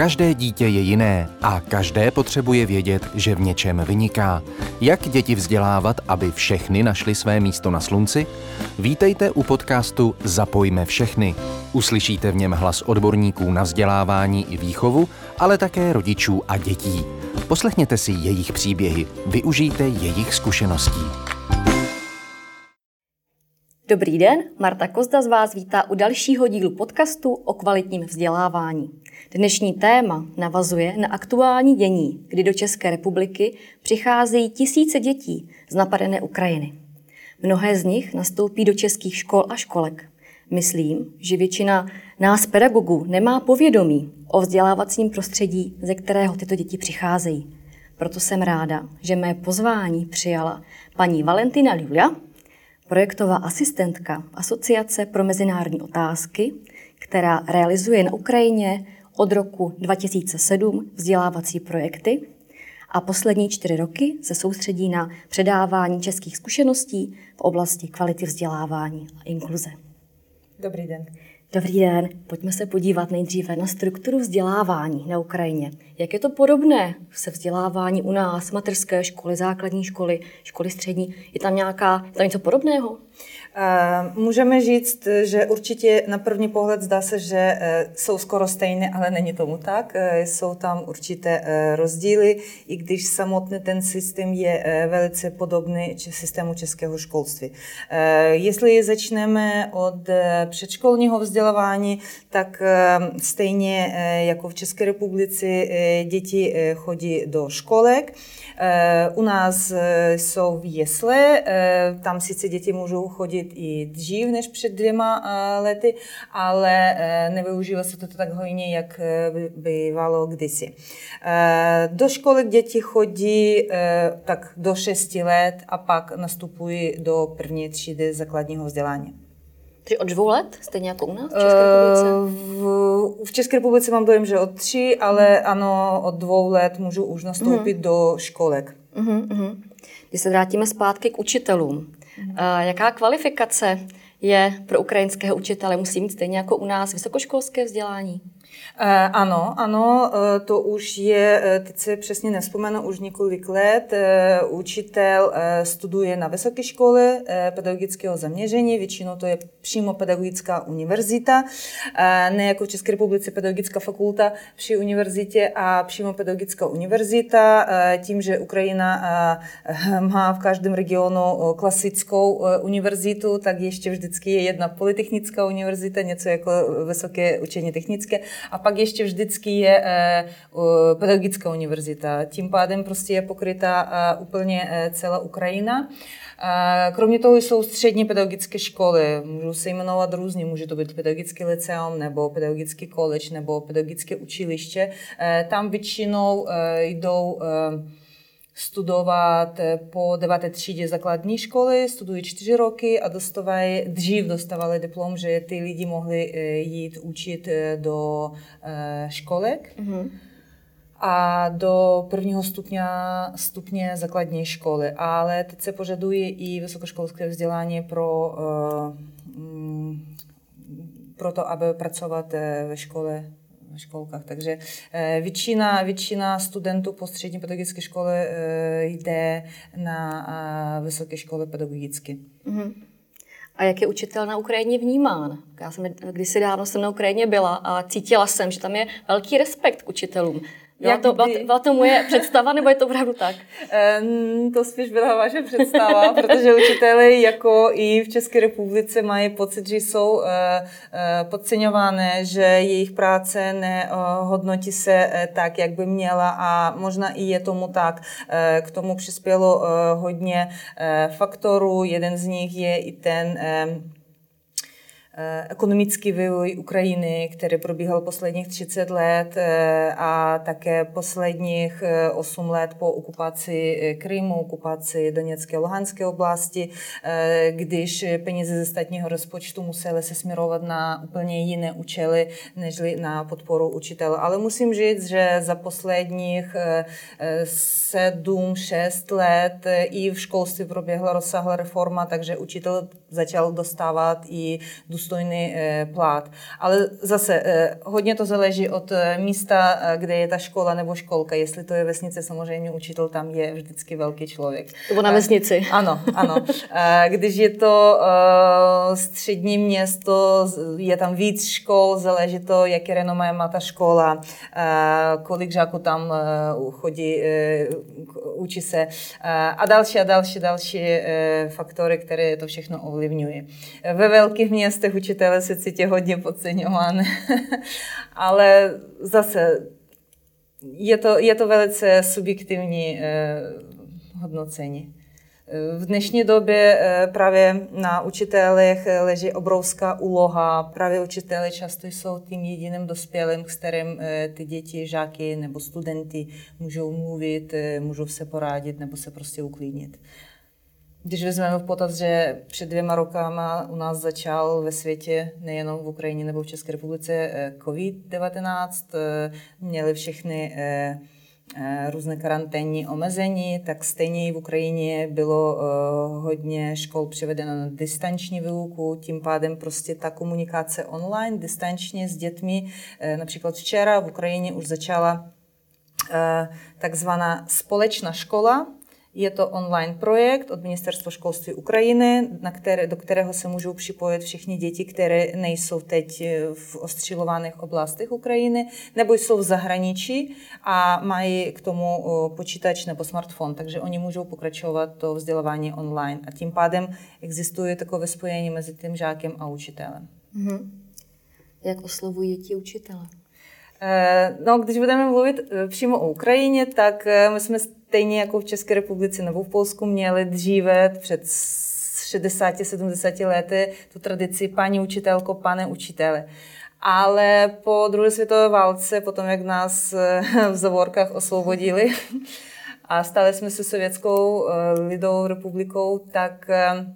Každé dítě je jiné a každé potřebuje vědět, že v něčem vyniká. Jak děti vzdělávat, aby všechny našly své místo na slunci? Vítejte u podcastu Zapojme všechny. Uslyšíte v něm hlas odborníků na vzdělávání i výchovu, ale také rodičů a dětí. Poslechněte si jejich příběhy, využijte jejich zkušeností. Dobrý den, Marta Kozda z vás vítá u dalšího dílu podcastu o kvalitním vzdělávání. Dnešní téma navazuje na aktuální dění, kdy do České republiky přicházejí tisíce dětí z napadené Ukrajiny. Mnohé z nich nastoupí do českých škol a školek. Myslím, že většina nás pedagogů nemá povědomí o vzdělávacím prostředí, ze kterého tyto děti přicházejí. Proto jsem ráda, že mé pozvání přijala paní Valentina Julia, projektová asistentka Asociace pro mezinárodní otázky, která realizuje na Ukrajině od roku 2007 vzdělávací projekty a poslední čtyři roky se soustředí na předávání českých zkušeností v oblasti kvality vzdělávání a inkluze. Dobrý den. Dobrý den, pojďme se podívat nejdříve na strukturu vzdělávání na Ukrajině. Jak je to podobné se vzdělávání u nás, materské školy, základní školy, školy střední? Je tam nějaká, je tam něco podobného? Můžeme říct, že určitě na první pohled zdá se, že e, jsou skoro stejné, ale není tomu tak. E, jsou tam určité rozdíly, i když samotný ten systém je velice podobný systému českého školství. Jestli začneme od předškolního vzdělávání, tak stejně jako v České republice děti chodí do školek. U nás jsou jesle, tam sice děti můžou chodit i dřív než před dvěma lety, ale nevyužívá se to tak hojně, jak bývalo kdysi. Do školy děti chodí tak do 6 let a pak nastupují do první třídy základního vzdělání. Tedy od dvou let, stejně jako u nás v České republice? V, v České republice mám dojem, že od tří, ale hmm. ano, od dvou let můžu už nastoupit hmm. do školek. Hmm, Když se vrátíme zpátky k učitelům, jaká kvalifikace je pro ukrajinského učitele? Musí mít stejně jako u nás vysokoškolské vzdělání? Eh, ano, ano, eh, to už je, eh, teď se přesně nespomenu, už několik let. Učitel studuje na vysoké škole pedagogického zaměření, většinou to je přímo pedagogická univerzita, ne jako v České republice pedagogická fakulta při univerzitě a přímo pedagogická univerzita. Tím, že Ukrajina má v každém regionu klasickou univerzitu, tak ještě vždycky je jedna polytechnická univerzita, něco jako vysoké učení technické a pak ještě vždycky je eh, pedagogická univerzita. Tím pádem prostě je pokryta eh, úplně eh, celá Ukrajina. Kromě toho jsou střední pedagogické školy, můžou se jmenovat různě, může to být pedagogický liceum, nebo pedagogický college, nebo pedagogické učiliště. Tam většinou jdou studovat eh, po deváté třídě základní školy, studují čtyři roky a dostávají, dřív dostávali diplom, že ty lidi mohli eh, jít učit eh, do školek. Mm-hmm a do prvního stupně, stupně základní školy. Ale teď se požaduje i vysokoškolské vzdělání pro, pro to, aby pracovat ve škole školkách. Takže eh, většina, většina studentů po střední pedagogické škole eh, jde na eh, vysoké škole pedagogické. Mm-hmm. A jak je učitel na Ukrajině vnímán? Já jsem kdysi dávno jsem na Ukrajině byla a cítila jsem, že tam je velký respekt k učitelům. Byla to, byla, byla to moje představa, nebo je to opravdu tak? Um, to spíš byla vaše představa, protože učitelé jako i v České republice mají pocit, že jsou uh, uh, podceňované, že jejich práce nehodnotí se uh, tak, jak by měla a možná i je tomu tak. Uh, k tomu přispělo uh, hodně uh, faktorů. Jeden z nich je i ten Eh, ekonomický vývoj Ukrajiny, který probíhal posledních 30 let eh, a také posledních 8 eh, let po okupaci Krymu, okupaci Doněcké a Luhanské oblasti, když peníze ze státního rozpočtu musely se směrovat na úplně jiné účely, než na podporu učitelů. Ale musím říct, že za posledních 7-6 let i v školství proběhla rozsáhlá reforma, takže učitel začal dostávat i důstojný plát. Ale zase hodně to záleží od místa, kde je ta škola nebo školka. Jestli to je vesnice, samozřejmě učitel tam je vždycky velký člověk. Nebo na vesnici. Ano, ano. Když je to střední město, je tam víc škol, záleží to, jaké renomé má ta škola, kolik žáků tam chodí, učí se a další a další, další faktory, které to všechno ovlivňují. Ve velkých městech učitele se cítí hodně podceňovány, ale zase je to, je to velice subjektivní hodnocení. V dnešní době eh, právě na učitelech leží obrovská úloha. Právě učitelé často jsou tím jediným dospělým, s kterým eh, ty děti, žáky nebo studenty můžou mluvit, eh, můžou se poradit nebo se prostě uklidnit. Když vezmeme v potaz, že před dvěma rokama u nás začal ve světě, nejenom v Ukrajině nebo v České republice, COVID-19, měli všechny Eh, různé karanténní omezení, tak stejně i v Ukrajině bylo hodně škol převedeno na distanční výuku, tím pádem prostě ta komunikace online, distančně s dětmi, například včera v Ukrajině už začala takzvaná společná škola, je to online projekt od Ministerstva školství Ukrajiny, na které, do kterého se můžou připojit všichni děti, které nejsou teď eh, v ostřilovaných oblastech Ukrajiny nebo jsou v zahraničí a mají k tomu eh, počítač nebo smartphone, takže oni můžou pokračovat to vzdělávání online. A tím pádem existuje takové spojení mezi tím žákem a učitelem. Mm-hmm. Jak oslovují ti učitele? Eh, no, když budeme mluvit přímo o Ukrajině, tak my jsme stejně jako v České republice nebo v Polsku měli dříve před 60-70 lety tu tradici paní učitelko, pane učitele. Ale po druhé světové válce, potom jak nás eh, v zavorkách osvobodili a stali jsme se sovětskou eh, lidovou republikou, tak eh,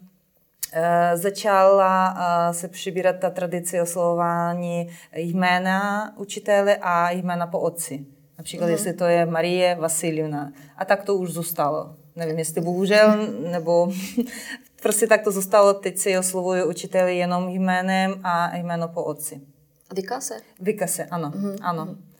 začala se přibírat ta tradice oslovování jména učitele a jména po otci. Například, uh-huh. jestli to je Marie Vasiljevna. A tak to už zůstalo. Nevím, jestli bohužel, nebo prostě tak to zůstalo. Teď si oslovují učiteli jenom jménem a jméno po otci. A vyká se? Vyká se, ano. Uh-huh. ano. Uh-huh.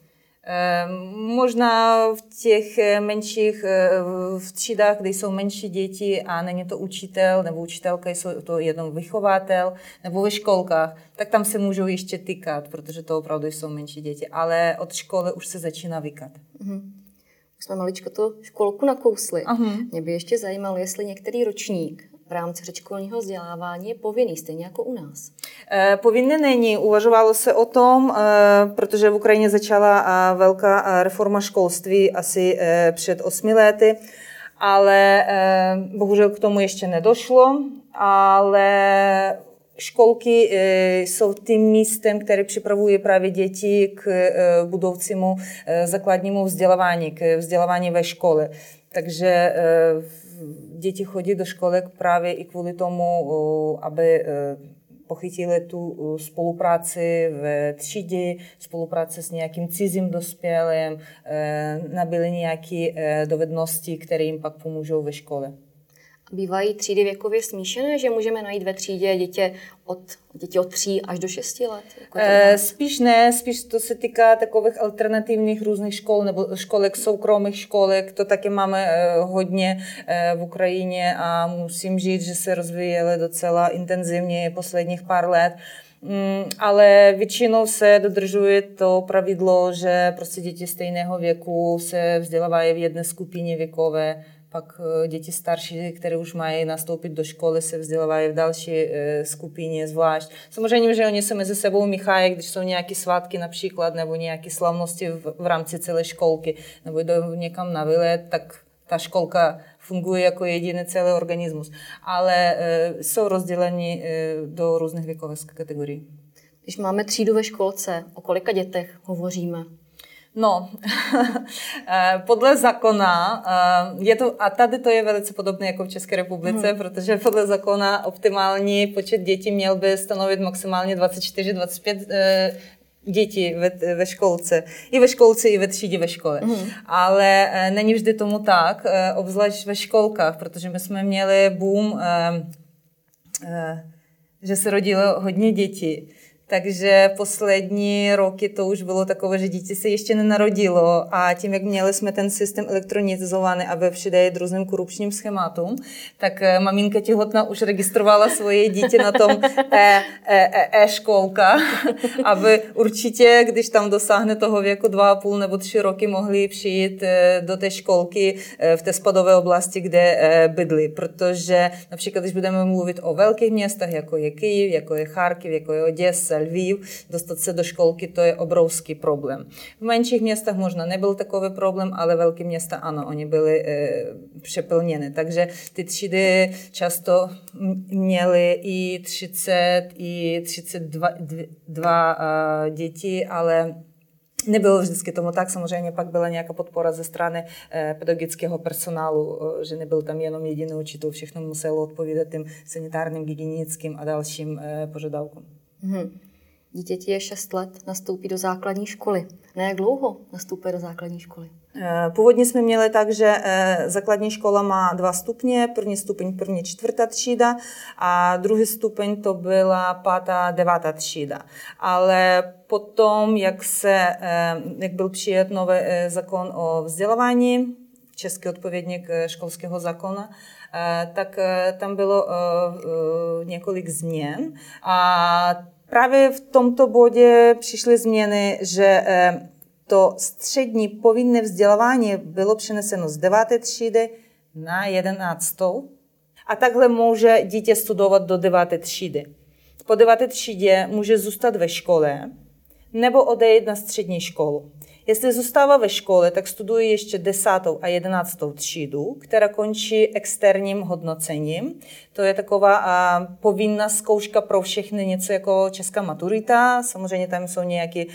Možná v těch eh, menších eh, v třídách, kde jsou menší děti a není to učitel nebo učitelka, jsou to jenom vychovatel, nebo ve školkách, tak tam se můžou ještě tykat, protože to opravdu jsou menší děti. Ale od školy už se začíná vykat. Uh-huh. Už jsme maličko tu školku nakousli. Uh-huh. Mě by ještě zajímalo, jestli některý ročník v rámci předškolního vzdělávání je povinný, stejně jako u nás? Eh, povinný není. Uvažovalo se o tom, eh, protože v Ukrajině začala velká reforma školství asi před osmi lety, ale bohužel k tomu ještě nedošlo, ale Školky jsou tím místem, které připravuje právě děti k budoucímu základnímu vzdělávání, k vzdělávání ve škole. Takže děti chodí do školek právě i kvůli tomu, aby pochytili tu spolupráci v třídě, spolupráci s nějakým cizím dospělým, nabili nějaké dovednosti, které jim pak pomůžou ve škole. Bývají třídy věkově smíšené, že můžeme najít ve třídě dítě od, děti od 3 až do 6 let? Jako e, spíš ne, spíš to se týká takových alternativních různých škol nebo školek, soukromých školek. To taky máme e, hodně e, v Ukrajině a musím říct, že se rozvíjely docela intenzivně posledních pár let. Mm, ale většinou se dodržuje to pravidlo, že prostě děti stejného věku se vzdělávají v jedné skupině věkové pak eh, děti starší, které už mají nastoupit do školy, se vzdělávají v další eh, skupině zvlášť. Samozřejmě, že oni se mezi sebou míchají, když jsou nějaké svátky například, nebo nějaké slavnosti v, rámci celé školky, nebo jdou někam na výlet, tak ta školka funguje jako jediný celý organismus. Ale e, jsou rozděleni e, do různých věkových kategorií. Když máme třídu ve školce, o kolika dětech hovoříme? No, eh, podle zákona, eh, je to, a tady to je velice podobné jako v České republice, hmm. protože podle zákona optimální počet dětí měl by stanovit maximálně 24-25 eh, dětí ve, ve školce. I ve školce, i ve třídě ve škole. Mm. Ale e, není vždy tomu tak, e, obzvlášť ve školkách, protože my jsme měli boom e, e, že se rodilo hodně dětí. Takže poslední roky to už bylo takové, že dítě se ještě nenarodilo a tím, jak měli jsme ten systém elektronizovaný a ve přidaje různým korupčním schématům, tak eh, maminka těhotná už registrovala svoje dítě na tom e-školka, e, e, aby určitě, když tam dosáhne toho věku 2,5 nebo 3 roky, mohli přijít eh, do té školky eh, v té spadové oblasti, kde bydli. Protože například, když budeme mluvit o velkých městech, jako je Kyjev, jako je Charkiv, jako je Oděsa, Lviv, dostat se do školky, to je obrovský problém. V menších městech možná nebyl takový problém, ale velké města ano, oni byli e, přeplněny. Takže ty třídy často měly i 30, i 32 dva, uh, děti, ale Nebylo vždycky tomu tak, samozřejmě pak byla nějaká podpora ze strany eh, pedagogického personálu, že nebyl tam jenom jediný učitel, všechno muselo odpovídat tím sanitárním, hygienickým a dalším požadavkům. Mm-hmm. Dítěti je 6 let, nastoupí do základní školy. Na jak dlouho nastoupí do základní školy? Eh, původně jsme měli tak, že eh, základní škola má dva stupně, první stupeň, první čtvrtá třída a druhý stupeň to byla pátá, devátá třída. Ale potom, jak, se, eh, jak byl přijat nový zákon o vzdělávání, český odpovědník školského zákona, tak tam bylo několik změn a právě v tomto bodě přišly změny, že to střední povinné vzdělávání bylo přeneseno z 9. třídy na 11. A takhle může dítě studovat do 9. třídy. Po 9. třídě může zůstat ve škole nebo odejít na střední školu. Jestli zůstává ve škole, tak studuje ještě 10. a 11. třídu, která končí externím hodnocením. To je taková a, povinná zkouška pro všechny, něco jako česká maturita. Samozřejmě tam jsou nějaké e,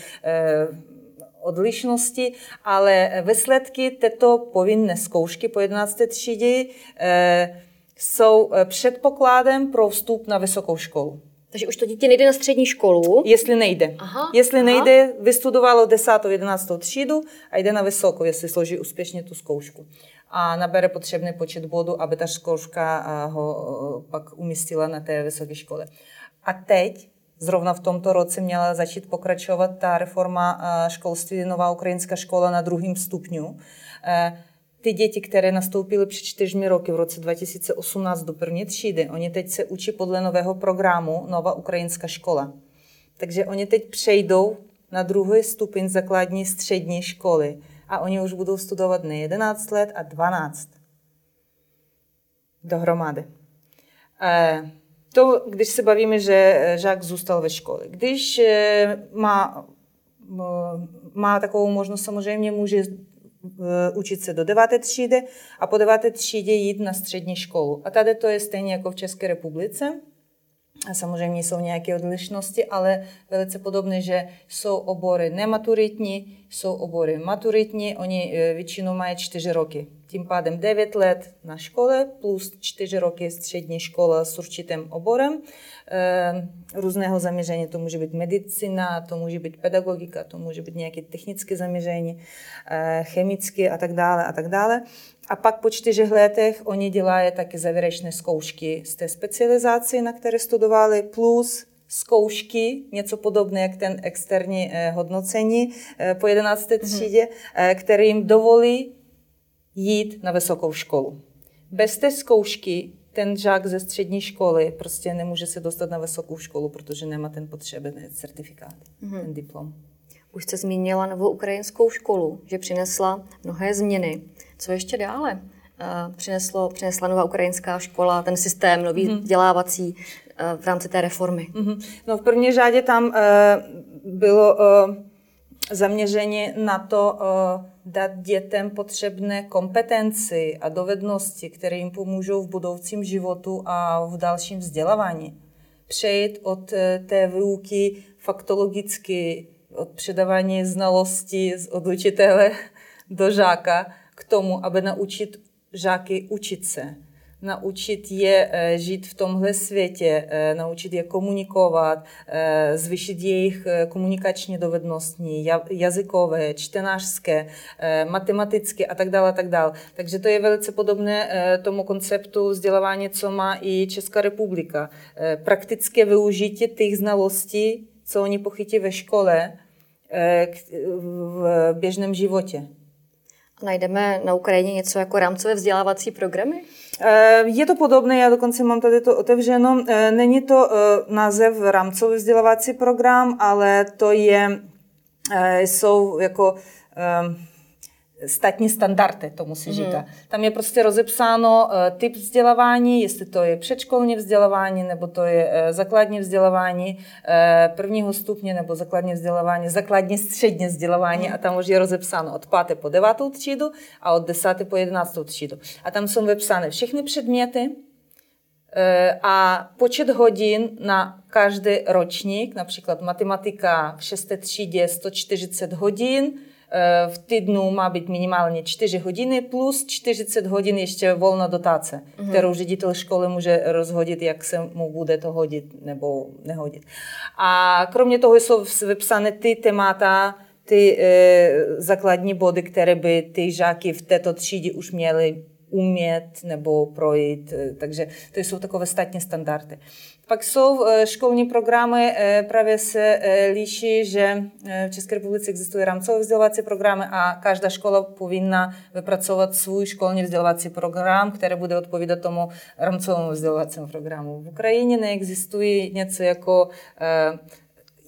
odlišnosti, ale výsledky této povinné zkoušky po 11. třídě e, jsou eh, předpokladem pro vstup na vysokou školu. Takže už to dítě nejde na střední školu? Jestli nejde. Aha, jestli aha. nejde, vystudovalo 10. 11. třídu a jde na vysokou, jestli složí úspěšně tu zkoušku. A nabere potřebný počet bodů, aby ta zkouška eh, ho pak umístila na té vysoké škole. A teď Zrovna v tomto roce měla začít pokračovat ta reforma eh, školství Nová ukrajinská škola na druhém stupňu. Eh, ty děti, které nastoupily před čtyřmi roky v roce 2018 do první třídy, oni teď se učí podle nového programu Nová ukrajinská škola. Takže oni teď přejdou na druhý stupeň základní střední školy a oni už budou studovat ne 11 let a 12 dohromady. Eh, to, když se bavíme, že žák zůstal ve škole. Když má, má takovou možnost, samozřejmě může učit se do deváté třídy a po deváté třídě jít na střední školu. A tady to je stejně jako v České republice. A samozřejmě jsou nějaké odlišnosti, ale velice podobné, že jsou obory nematuritní, jsou obory maturitní, oni většinou mají čtyři roky tím pádem 9 let na škole plus 4 roky střední škola s určitým oborem různého zaměření. To může být medicina, to může být pedagogika, to může být nějaké technické zaměření, e, chemické a tak dále a tak dále. A pak po čtyřech letech oni dělají taky závěrečné zkoušky z té specializace, na které studovali, plus zkoušky, něco podobné jak ten externí eh, hodnocení eh, po 11. Mm-hmm. třídě, eh, které jim dovolí jít na vysokou školu. Bez té zkoušky ten žák ze střední školy prostě nemůže se dostat na vysokou školu, protože nemá ten potřebný certifikát, mm-hmm. ten diplom. Už jste zmínila novou ukrajinskou školu, že přinesla mnohé změny. Co ještě dále? Uh, přineslo, přinesla nová ukrajinská škola, ten systém nový mm-hmm. vzdělávací uh, v rámci té reformy. Mm-hmm. No v první řadě tam uh, bylo zaměření na to dát dětem potřebné kompetenci a dovednosti, které jim pomůžou v budoucím životu a v dalším vzdělávání. Přejít od uh, té výuky faktologicky, od předávání znalostí od učitele do žáka k tomu, aby naučit žáky učit se. Naučit je žít v tomhle světě, naučit je komunikovat, zvýšit jejich komunikační dovednosti, jazykové, čtenářské, matematické a tak dále, tak dále. Takže to je velice podobné tomu konceptu vzdělávání, co má i Česká republika. Praktické využití těch znalostí, co oni pochytí ve škole, v běžném životě. Najdeme na Ukrajině něco jako rámcové vzdělávací programy? Eh, je to podobné, já dokonce mám tady to otevřeno. Eh, není to eh, název rámcový vzdělávací program, ale to je, jsou jako statní standardy, tomu se říká. Hmm. Tam je prostě rozepsáno uh, typ vzdělávání, jestli to je předškolní vzdělávání, nebo to je uh, základní vzdělávání uh, prvního stupně, nebo základní vzdělávání, základní střední vzdělávání hmm. a tam už je rozepsáno od 5. po 9. třídu a od 10. po 11. třídu. A tam jsou vypsány všechny předměty, a počet hodin na každý ročník, například matematika v 6. třídě 140 hodin, v týdnu má být minimálně 4 hodiny plus 40 hodin ještě volná dotace, mm-hmm. kterou ředitel školy může rozhodit, jak se mu bude to hodit nebo nehodit. A kromě toho jsou vypsány ty témata, ty e, základní body, které by ty žáky v této třídě už měly umět nebo projít. Takže to jsou takové státní standardy. Pak jsou eh, školní programy, eh, právě se eh, líší, že v České republice existují rámcové vzdělávací programy a každá škola povinna vypracovat svůj školní vzdělávací program, který bude odpovídat tomu rámcovému vzdělávacímu programu. V Ukrajině neexistuje něco jako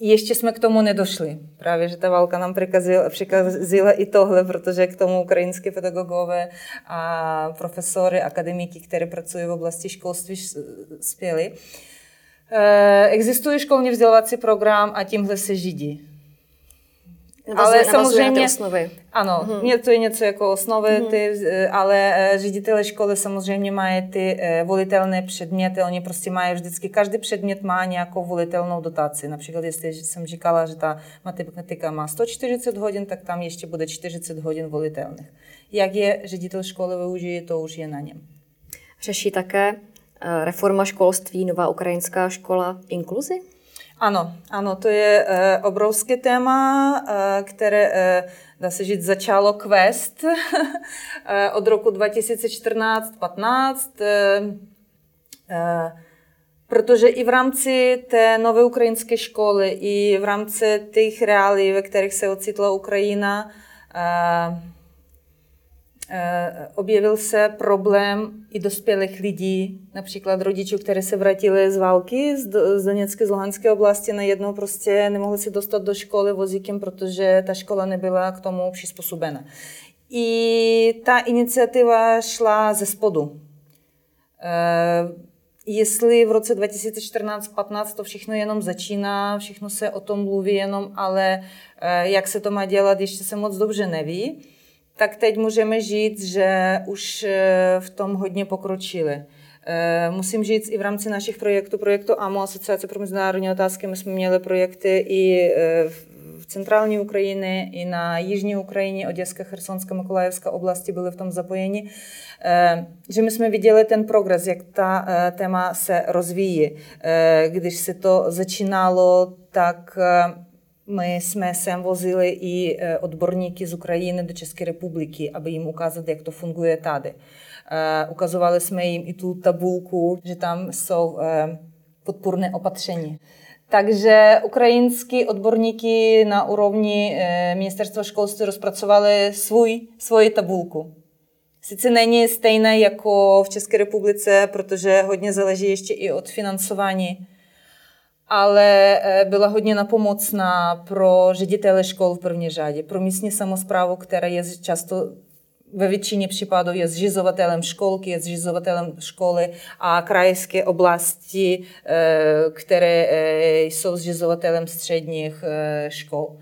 ještě jsme k tomu nedošli. Právě, že ta válka nám přikazila, přikazila i tohle, protože k tomu ukrajinské pedagogové a profesory, akademiky, které pracují v oblasti školství, spěli. Eh, existuje školní vzdělávací program a tímhle se židí. ale samozřejmě, osnovy. ano, hmm. to je něco jako osnovy, hmm. ty, eh, ale eh, ředitele školy samozřejmě mají ty volitelné předměty, oni prostě mají vždycky, každý předmět má nějakou volitelnou dotaci. Například, jestli jsem říkala, že ta matematika má 140 hodin, tak tam ještě bude 40 hodin volitelných. Jak je ředitel školy využije, to už je na něm. Řeší také Eh, reforma školství, nová ukrajinská škola, inkluzi? Ano, ano, to je e, obrovské téma, e, které, e, dá se říct, začalo kvést e, od roku 2014-15, e, protože i v rámci té nové ukrajinské školy, i v rámci těch reálí, ve kterých se ocitla Ukrajina, e, Eh, objevil se problém i dospělých lidí, například rodičů, kteří se vrátili z války z Doněcké, z Luhanské oblasti, najednou prostě nemohli se dostat do školy vozíkem, protože ta škola nebyla k tomu přizpůsobena. I ta iniciativa šla ze spodu. Eh, jestli v roce 2014-15 to všechno jenom začíná, všechno se o tom mluví jenom, ale eh, jak se to má dělat, ještě se moc dobře neví tak teď můžeme říct, že už eh, v tom hodně pokročili. Eh, musím říct, i v rámci našich projektů, projektu AMO, Asociace pro mezinárodní otázky, my jsme měli projekty i eh, v centrální Ukrajině, i na jižní Ukrajině, Oděska, Chersonská, Mikolajevská oblasti byly v tom zapojeni, že my jsme viděli ten progres, jak ta téma se rozvíjí. Když se to začínalo, tak my jsme sem vozili i e, odborníky z Ukrajiny do České republiky, aby jim ukázat, jak to funguje tady. E, ukazovali jsme jim i tu tabulku, že tam jsou e, podpůrné opatření. Takže ukrajinský odborníky na úrovni ministerstva školství rozpracovali svůj, svoji tabulku. Sice není stejné jako v České republice, protože hodně záleží ještě i od financování ale eh, byla hodně napomocná pro ředitele škol v první řadě, pro místní samozprávu, která je často ve většině případů je zřizovatelem školky, je zřizovatelem školy a krajské oblasti, eh, které eh, jsou zřizovatelem středních škol.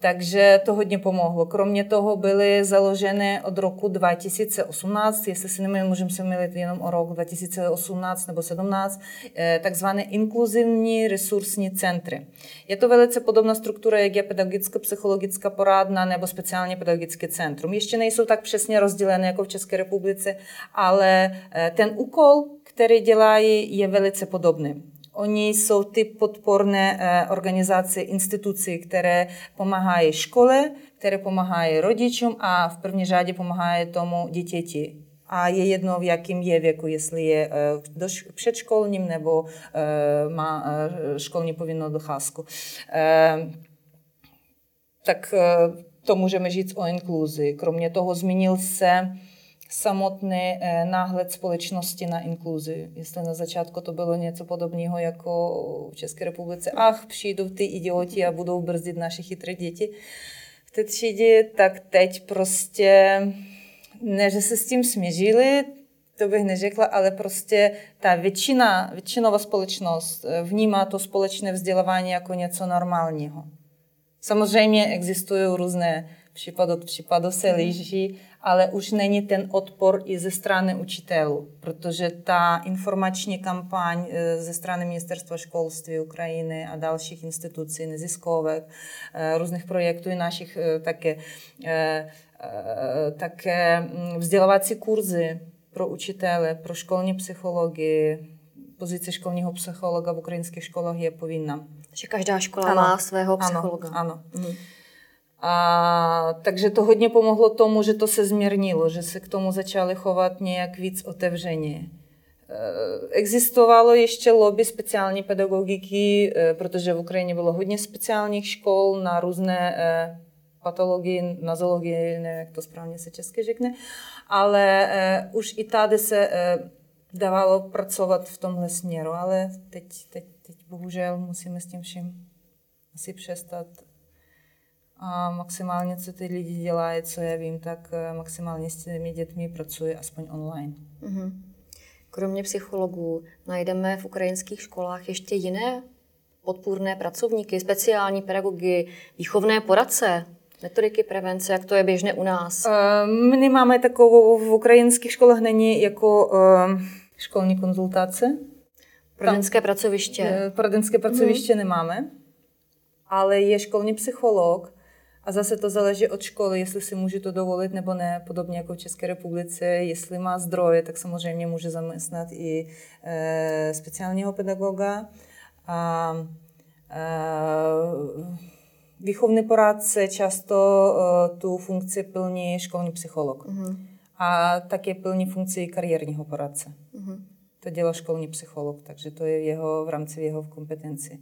Takže to hodně pomohlo. Kromě toho byly založeny od roku 2018, jestli si nemýlím, můžeme se mýlit jenom o rok 2018 nebo 17, eh, takzvané inkluzivní resursní centry. Je to velice podobná struktura, jak je pedagogicko-psychologická porádna nebo speciálně pedagogické centrum. Ještě nejsou tak přesně rozdělené jako v České republice, ale eh, ten úkol, který dělají, je velice podobný. Oni jsou ty podporné eh, organizace, instituce, které pomáhají škole, které pomáhají rodičům a v první řadě pomáhají tomu dítěti. A je jedno, v jakém je věku, jestli je eh, předškolním nebo eh, má školní povinnou docházku. Tak to můžeme říct o inkluzi. Kromě toho zmínil se samotný eh, náhled společnosti na inkluzi. Jestli na začátku to bylo něco podobného jako v České republice, ach, přijdou ty idioti a budou brzdit naše chytré děti v té třídě, tak teď prostě, ne, že se s tím smířili, to bych neřekla, ale prostě ta většina, většinová společnost eh, vnímá to společné vzdělávání jako něco normálního. Samozřejmě existují různé případ od případu se liší, ale už není ten odpor i ze strany učitelů, protože ta informační kampaň e, ze strany Ministerstva školství Ukrajiny a dalších institucí, neziskovek, e, různých projektů i našich e, také, také mm, vzdělávací kurzy pro učitele, pro školní psychologii, pozice školního psychologa v ukrajinských školách je povinná. Že každá škola ano, má svého psychologa. Ano, ano. Mhm. A, takže to hodně pomohlo tomu, že to se změrnilo, že se k tomu začali chovat nějak víc otevřeně. E, existovalo ještě lobby speciální pedagogiky, e, protože v Ukrajině bylo hodně speciálních škol na různé e, patologii, nazologii, nevím, jak to správně se česky řekne, ale už i tady se dávalo pracovat v tomhle směru, ale teď, teď, teď bohužel musíme s tím vším asi přestat a maximálně, co ty lidi dělají, co já vím, tak eh, maximálně s těmi dětmi pracuji aspoň online. Mm-hmm. Kromě psychologů najdeme v ukrajinských školách ještě jiné podpůrné pracovníky, speciální pedagogy, výchovné poradce, metodiky prevence, jak to je běžné u nás? Uh, my nemáme takovou, v ukrajinských školách není jako uh, školní konzultace. Poradenské pracoviště. Poradenské pracoviště hmm. nemáme, ale je školní psycholog, a zase to záleží od školy, jestli si může to dovolit nebo ne, podobně jako v České republice. Jestli má zdroje, tak samozřejmě může zaměstnat i e, speciálního pedagoga. A, e, výchovný poradce často e, tu funkci plní školní psycholog. Mm-hmm. A také plní funkci kariérního poradce. Mm-hmm. To dělá školní psycholog, takže to je jeho, v rámci jeho kompetenci.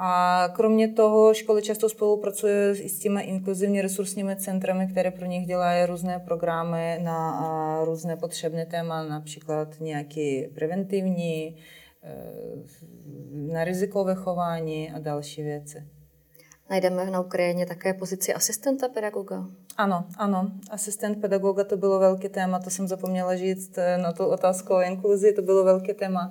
A kromě toho školy často spolupracují s těmi inkluzivní resursními centrami, které pro nich dělají různé programy na různé potřebné téma, například nějaké preventivní, e, na rizikové chování a další věci. Najdeme na Ukrajině také pozici asistenta pedagoga? Ano, ano. Asistent pedagoga to bylo velké téma, to jsem zapomněla říct e, na tu otázku o inkluzi, to bylo velké téma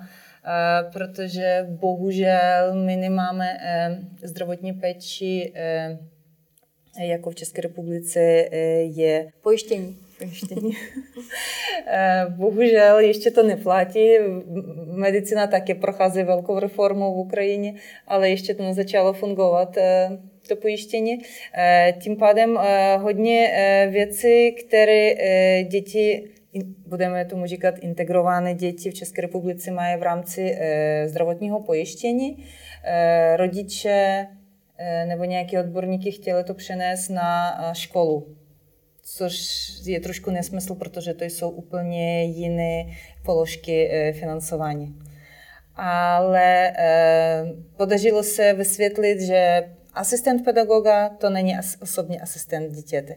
protože bohužel my nemáme eh, zdravotní péči eh, jako v České republice je pojištění. pojištění. Bohužel ještě to neplatí. Medicina také prochází velkou reformou v Ukrajině, ale ještě to nezačalo fungovat to pojištění. Tím pádem hodně věcí, které děti budeme tomu říkat integrované děti v České republice mají v rámci e, zdravotního pojištění. E, rodiče e, nebo nějaké odborníky chtěli to přenést na školu, což je trošku nesmysl, protože to jsou úplně jiné položky financování. Ale podařilo se vysvětlit, že asistent pedagoga to není osobní asistent dítěte.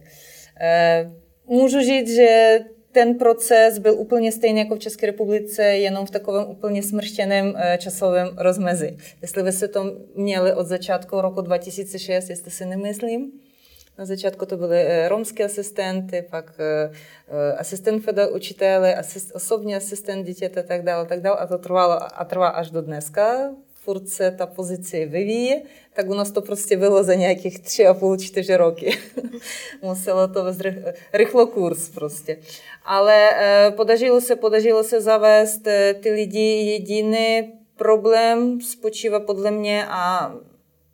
Můžu říct, že ten proces byl úplně stejný jako v České republice, jenom v takovém úplně smrštěném eh, časovém rozmezi. Jestli vy se to měli od začátku roku 2006, jestli si nemyslím, na začátku to byly eh, romské asistenty, pak eh, asistent učitele, asist, osobní asistent dítěte a tak dále, tak dále. A to trvalo a trvá až do dneska furt se ta pozice vyvíjí, tak u nás to prostě bylo za nějakých tři a půl, čtyři roky. Muselo to vést rychlo kurz prostě. Ale eh, podařilo se, podařilo se zavést eh, ty lidi. Jediný problém spočívá podle mě a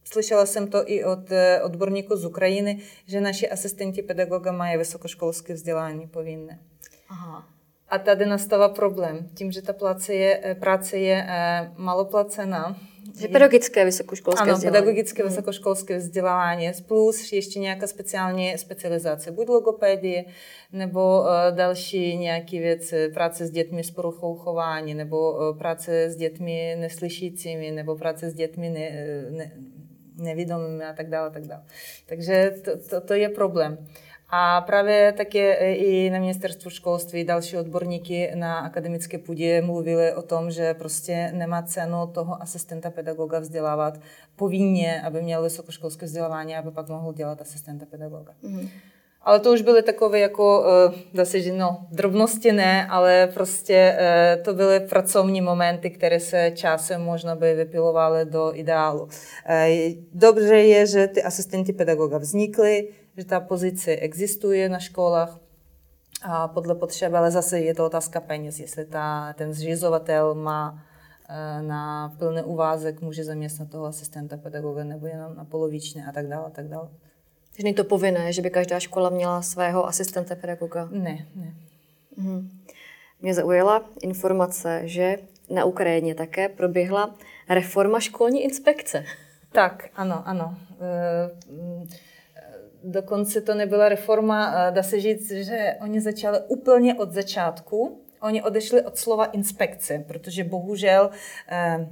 Slyšela jsem to i od eh, odborníků z Ukrajiny, že naši asistenti pedagoga mají vysokoškolské vzdělání povinné. Aha. A tady nastává problém. Tím, že ta práce je, eh, práce je eh, maloplacená, že pedagogické vysokoškolské ano, vzdělání. pedagogické hmm. vysokoškolské vzdělání plus ještě nějaká speciální specializace, buď logopedie, nebo uh, další nějaké věci, práce s dětmi s poruchou chování, nebo uh, práce s dětmi neslyšícími, nebo práce s dětmi ne, ne, nevědomými a tak dále, tak dále. Takže to, to, to je problém. A právě také i na ministerstvu školství další odborníky na akademické půdě mluvili o tom, že prostě nemá cenu toho asistenta pedagoga vzdělávat povinně, aby měl vysokoškolské vzdělávání, aby pak mohl dělat asistenta pedagoga. Mm. Ale to už byly takové jako, zase, že no, drobnosti ne, ale prostě eh, to byly pracovní momenty, které se časem možná by vypilovaly do ideálu. Eh, dobře je, že ty asistenti pedagoga vznikly, že ta pozice existuje na školách a podle potřeby, ale zase je to otázka peněz, jestli ta, ten zřizovatel má eh, na plný úvázek, může zaměstnat toho asistenta pedagoga nebo jenom na polovičné a tak dále, a tak dále. Takže není to povinné, že by každá škola měla svého asistenta pedagoga? Ne, ne. Mhm. Mě zaujala informace, že na Ukrajině také proběhla reforma školní inspekce. Tak, ano, ano. E, dokonce to nebyla reforma, dá se říct, že oni začali úplně od začátku. Oni odešli od slova inspekce, protože bohužel eh,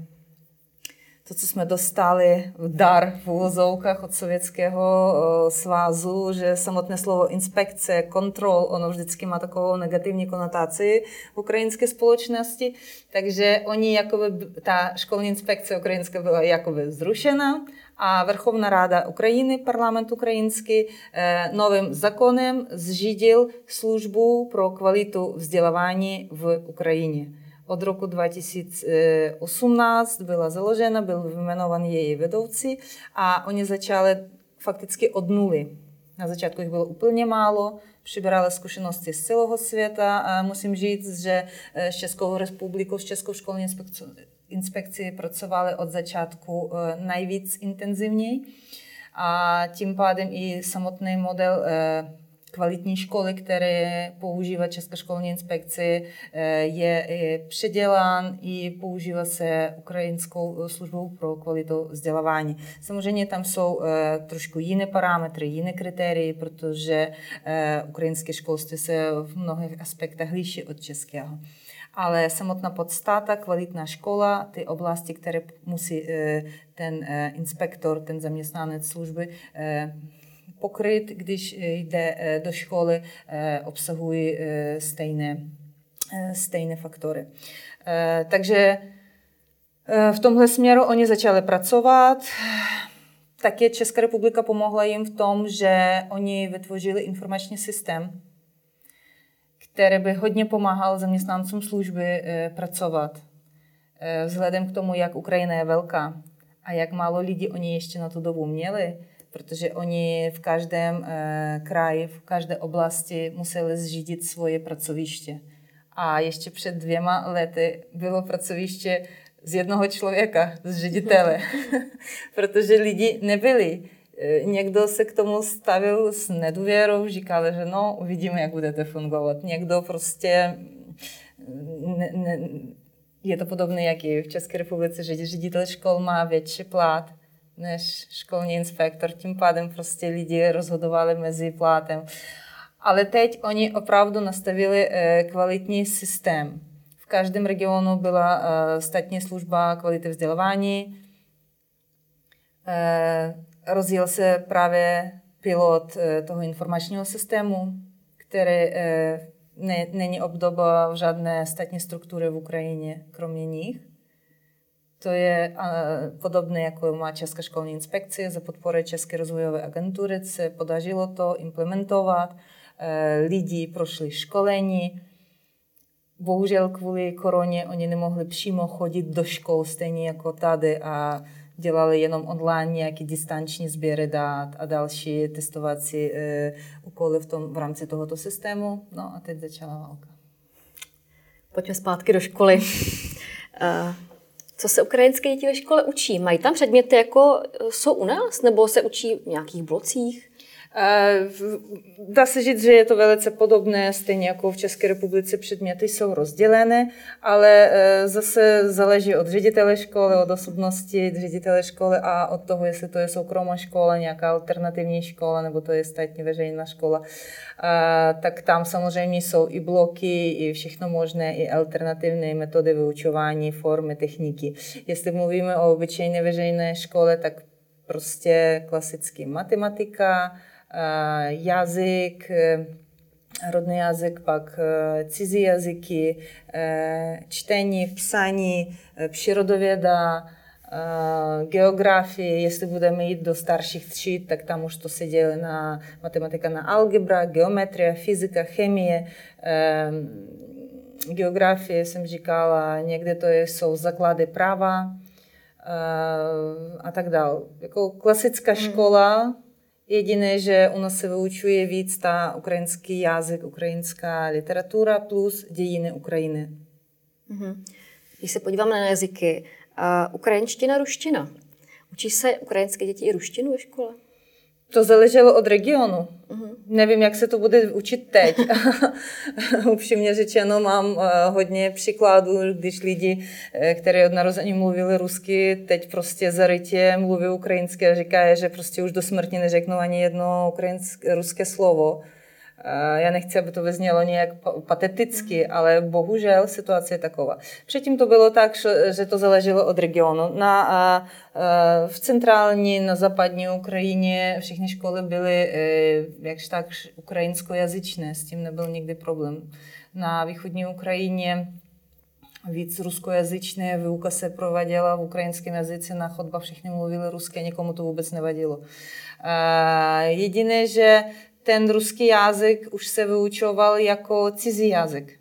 to, co jsme dostali v dar v úvozovkách od Sovětského svazu, že samotné slovo inspekce, kontrol, ono vždycky má takovou negativní konotaci v ukrajinské společnosti, takže oni jakoby, ta školní inspekce ukrajinská byla jakoby zrušena a Verchovna Rada Ukrajiny, parlament ukrajinský, eh, novým zákonem zřídil službu pro kvalitu vzdělávání v Ukrajině. Od roku 2018 byla založena, byl vyjmenovan její vedoucí a oni začali fakticky od nuly. Na začátku jich bylo úplně málo, přibrali zkušenosti z celého světa. A musím říct, že eh, s Českou republikou, s Českou školní inspekcí pracovali od začátku eh, nejvíc intenzivněji. A tím pádem i samotný model eh, kvalitní školy, které používá Česká školní inspekce, eh, je předělán i používá se ukrajinskou službou pro kvalitu vzdělávání. Samozřejmě tam jsou eh, trošku jiné parametry, jiné kritérie, protože eh, ukrajinské školství se v mnohých aspektech liší od českého ale samotná podstata, kvalitná škola, ty oblasti, které musí ten inspektor, ten zaměstnanec služby pokryt, když jde eh, do školy, eh, obsahují eh, stejné, stejné faktory. Takže v tomhle směru oni začali pracovat. Také Česká republika pomohla jim v tom, že oni vytvořili informační systém, který by hodně pomáhal zaměstnancům služby pracovat. Vzhledem k tomu, jak Ukrajina je velká a jak málo lidí oni ještě na tu dobu měli, protože oni v každém eh, kraji, v každé oblasti museli zřídit svoje pracoviště. A ještě před dvěma lety bylo pracoviště z jednoho člověka, z ředitele, protože lidi nebyli. Eh, někdo se k tomu stavil s nedůvěrou, říkal, že no, uvidíme, jak budete fungovat. Někdo prostě ne, ne, je to podobné, jak i v České republice, že ředitel škol má větší plat než školní inspektor. Tím pádem prostě lidi rozhodovali mezi plátem. Ale teď oni opravdu nastavili eh, kvalitní systém. V každém regionu byla eh, státní služba kvality vzdělávání. Eh, rozjel se právě pilot toho informačního systému, který ne, není obdoba v žádné státní struktury v Ukrajině, kromě nich. To je podobné, jako má Česká školní inspekce za podpory České rozvojové agentury. Se podařilo to implementovat. E, lidi prošli školení. bohužel kvůli koroně oni nemohli přímo chodit do škol, stejně jako tady a dělali jenom online nějaký distanční sběry dát a další testovací e, úkoly v, tom, v rámci tohoto systému. No a teď začala válka. Pojďme zpátky do školy. Co se ukrajinské děti ve škole učí? Mají tam předměty, jako jsou u nás, nebo se učí v nějakých blocích? Eh, dá se říct, že je to velice podobné, stejně jako v České republice předměty jsou rozdělené, ale eh, zase záleží od ředitele školy, od osobnosti ředitele školy a od toho, jestli to je soukromá škola, nějaká alternativní škola, nebo to je státní veřejná škola. Eh, tak tam samozřejmě jsou i bloky, i všechno možné, i alternativní metody vyučování, formy, techniky. Jestli mluvíme o obyčejné veřejné škole, tak prostě klasicky matematika, jazyk, eh, rodný jazyk, pak eh, cizí jazyky, čtení, psaní, přírodověda, geografii, jestli budeme jít do starších tříd, tak tam už to se dělí na matematika na algebra, geometrie, fyzika, chemie, geografie jsem říkala, někde to jsou základy práva a tak dále. Jako klasická hmm. škola, Jediné, že u nás se vyučuje víc ta ukrajinský jazyk, ukrajinská literatura plus dějiny Ukrajiny. Mm-hmm. Když se podíváme na jazyky, uh, ukrajinština, ruština. Učí se ukrajinské děti i ruštinu ve škole? To záleželo od regionu. Uh-huh. Nevím, jak se to bude učit teď. Upřímně řečeno, mám uh, hodně příkladů, když lidi, eh, kteří od narození mluvili rusky, teď prostě zarytě mluví ukrajinsky a říkají, že prostě už do smrti neřeknou ani jedno ukrajinské, ruské slovo. Já nechci, aby to vyznělo nějak pateticky, ale bohužel situace je taková. Předtím to bylo tak, že to záleželo od regionu. Na, v centrální, na západní Ukrajině všechny školy byly jakž tak ukrajinskojazyčné, s tím nebyl nikdy problém. Na východní Ukrajině víc ruskojazyčné, výuka se prováděla v ukrajinském jazyce, na chodba všichni mluvili ruské, nikomu to vůbec nevadilo. Jediné, že ten ruský jazyk už se vyučoval jako cizí jazyk.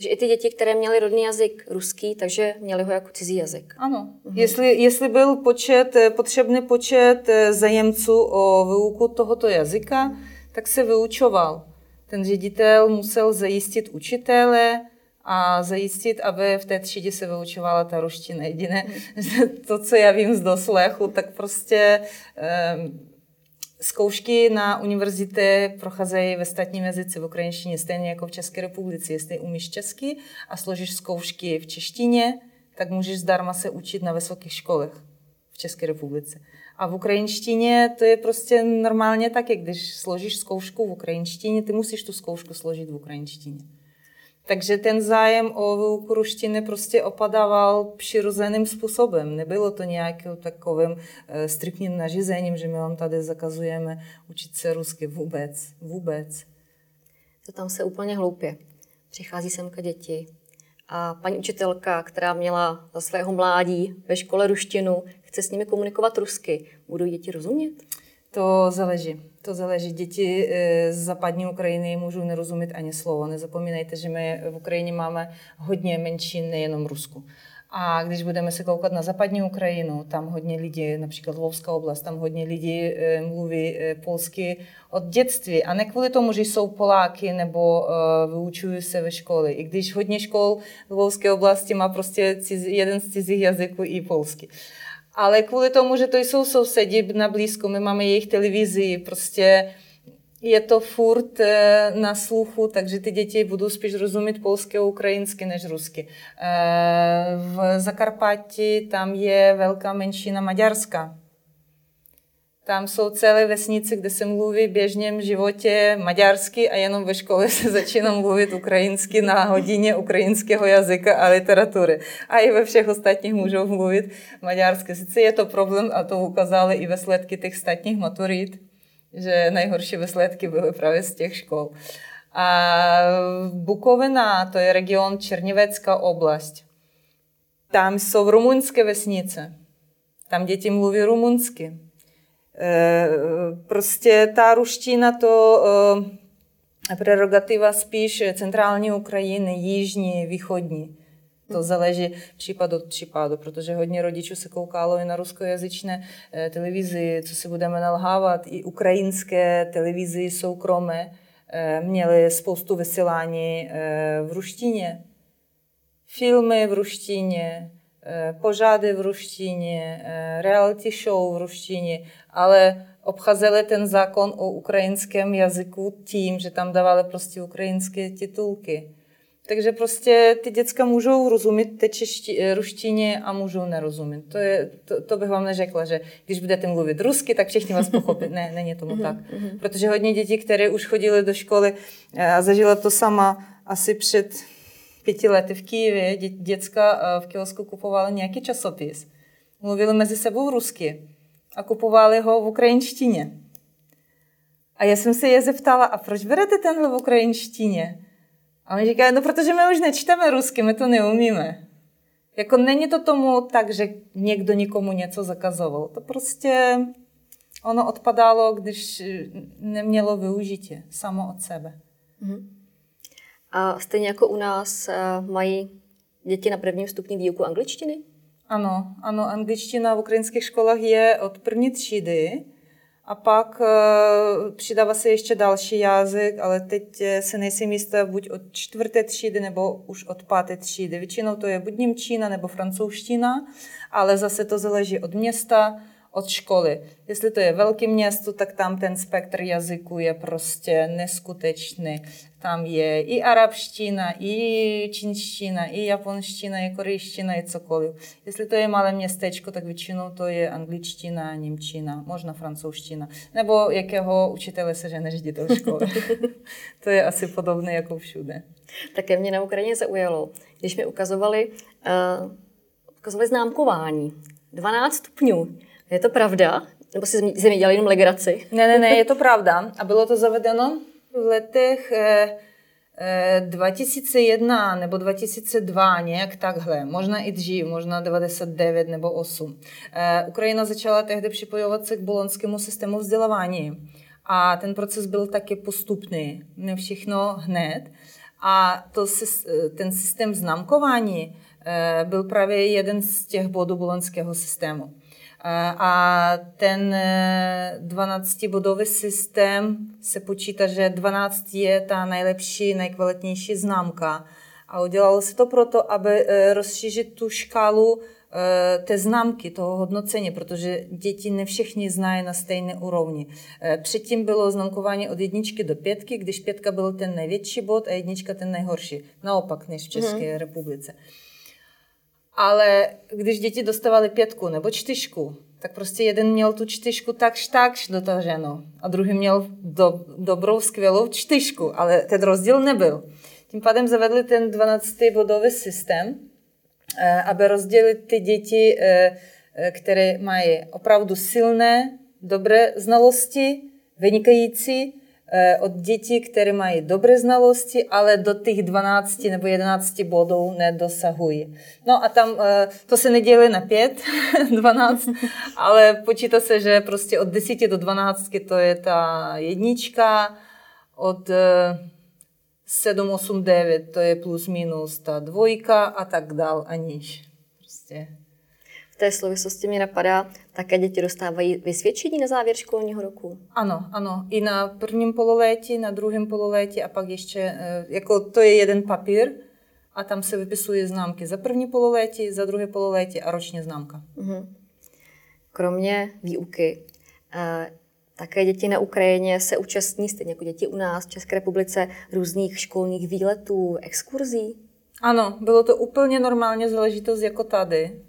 Takže i ty děti, které měly rodný jazyk ruský, takže měly ho jako cizí jazyk. Ano. Mhm. Jestli, jestli byl počet, eh, potřebný počet eh, zajemců o výuku tohoto jazyka, tak se vyučoval. Ten ředitel musel zajistit učitele a zajistit, aby v té třídě se vyučovala ta ruština. Jediné, mhm. to, co já vím z doslechu, tak prostě um, Zkoušky na univerzitě procházejí ve státním jazyce v ukrajinštině, stejně jako v České republice. Jestli umíš česky a složíš zkoušky v češtině, tak můžeš zdarma se učit na vysokých školách v České republice. A v ukrajinštině to je prostě normálně tak, když složíš zkoušku v ukrajinštině, ty musíš tu zkoušku složit v ukrajinštině. Takže ten zájem o výuku ruštiny prostě opadával přirozeným způsobem. Nebylo to nějakým takovým e, striktním nařízením, že my vám tady zakazujeme učit se rusky vůbec. Vůbec. To tam se úplně hloupě. Přichází semka děti a paní učitelka, která měla za svého mládí ve škole ruštinu, chce s nimi komunikovat rusky. Budou děti rozumět? To záleží. To záleží. Děti eh, z západní Ukrajiny můžou nerozumět ani slovo. Nezapomínejte, že my v Ukrajině máme hodně menšin, nejenom Rusku. A když budeme se koukat na západní Ukrajinu, tam hodně lidí, například Lvovská oblast, tam hodně lidí e, mluví e, polsky od dětství. A ne kvůli tomu, že jsou Poláky nebo vyučují se ve škole. I když hodně škol v Lvovské oblasti má prostě jeden z cizích jazyků i polsky ale kvůli tomu, že to jsou sousedi na blízko, my máme jejich televizi, prostě je to furt eh, na sluchu, takže ty děti budou spíš rozumět polsky a ukrajinsky než rusky. Eh, v Zakarpatí tam je velká menšina maďarská. Tam jsou celé vesnice, kde se mluví v životě maďarsky a jenom ve škole se začíná mluvit ukrajinsky na hodině ukrajinského jazyka a literatury. A i ve všech ostatních můžou mluvit maďarsky. Sice je to problém, a to ukázali i výsledky těch státních maturit, že nejhorší výsledky byly právě z těch škol. A Bukovina, to je region Černivecká oblast. Tam jsou rumunské vesnice. Tam děti mluví rumunsky. Eh, prostě ta ruština to prerogativa spíš centrální Ukrajiny, jižní, východní. To záleží případ od případu, protože hodně rodičů se koukalo i na ruskojazyčné eh, televizi, co si budeme nalhávat, i ukrajinské televizi soukromé eh, měly spoustu vysílání eh, v ruštině. Filmy v ruštině, pořady v ruštině, reality show v ruštině, ale obcházeli ten zákon o ukrajinském jazyku tím, že tam dávali prostě ukrajinské titulky. Takže prostě ty děcka můžou rozumět té čeští, eh, ruštině a můžou nerozumět. To, je, to, to bych vám neřekla, že když budete mluvit rusky, tak všichni vás pochopí. Ne, není tomu mhm, tak. Mhm. Protože hodně dětí, které už chodili do školy eh, a zažila to sama asi před pěti lety v Kijevě, dě, děcka eh, v kiosku kupovali nějaký časopis. Mluvili mezi sebou rusky a kupovali ho v ukrajinštině. A já jsem se je zeptala, a proč berete tenhle v ukrajinštině? A oni říkají, no protože my už nečteme rusky, my to neumíme. Jako není to tomu tak, že někdo nikomu něco zakazoval. To prostě ono odpadalo, když nemělo využití samo od sebe. Mm-hmm. A stejně jako u nás eh, mají děti na prvním stupni výuku angličtiny? Ano, ano, angličtina v ukrajinských školách je od první třídy. A pak uh, přidává se ještě další jazyk, ale teď eh, se nejsem jistá buď od čtvrté třídy nebo už od páté třídy. Většinou to je buď Němčina nebo francouzština, ale zase to záleží od města, od školy. Jestli to je velké město, tak tam ten spektr jazyku je prostě neskutečný. Tam je i arabština, i čínština, i japonština, i korejština, i cokoliv. Jestli to je malé městečko, tak většinou to je angličtina, němčina, možná francouzština. Nebo jakého učitele se ženeš jdi do školy. to je asi podobné jako všude. Také mě na Ukrajině zaujalo, když mi ukazovali, uh, ukazovali známkování. 12 stupňů. Je to pravda? Nebo si ze mě dělali jenom legraci? Ne, ne, ne, je to pravda. A bylo to zavedeno v letech eh, eh, 2001 nebo 2002, nějak takhle. Možná i dřív, možná 99 nebo 8. Eh, Ukrajina začala tehdy připojovat se k bolonskému systému vzdělávání. A ten proces byl taky postupný, ne všechno hned. A to, ten systém známkování eh, byl právě jeden z těch bodů bolonského systému. A ten 12-bodový e, systém se počítá, že 12 je ta nejlepší, nejkvalitnější známka. A udělalo se to proto, aby e, rozšířit tu škálu té známky, toho hodnocení, protože děti ne všichni znají na stejné úrovni. Předtím bylo známkování od jedničky do pětky, když pětka byl ten největší bod a jednička ten nejhorší. Naopak než v České hmm. republice. Ale když děti dostávali pětku nebo čtyřku, tak prostě jeden měl tu čtyřku takž takž dotaženou a druhý měl do, dobrou, skvělou čtyřku, ale ten rozdíl nebyl. Tím pádem zavedli ten 12-bodový systém, eh, aby rozdělit ty děti, eh, eh, které mají opravdu silné, dobré znalosti, vynikající od dětí, které mají dobré znalosti, ale do těch 12 nebo 11 bodů nedosahují. No a tam eh, to se nedělí na 5, 12, ale počítá se, že prostě od 10 do 12 to je ta jednička, od 7, 8, 9 to je plus minus ta dvojka a tak dál a níž. Prostě té souvislosti mě napadá, také děti dostávají vysvědčení na závěr školního roku? Ano, ano. I na prvním pololetí, na druhém pololetí a pak ještě, eh, jako to je jeden papír a tam se vypisuje známky za první pololetí, za druhé pololetí a roční známka. Mhm. Kromě výuky, eh, také děti na Ukrajině se účastní, stejně jako děti u nás v České republice, různých školních výletů, exkurzí? Ano, bylo to úplně normálně záležitost jako tady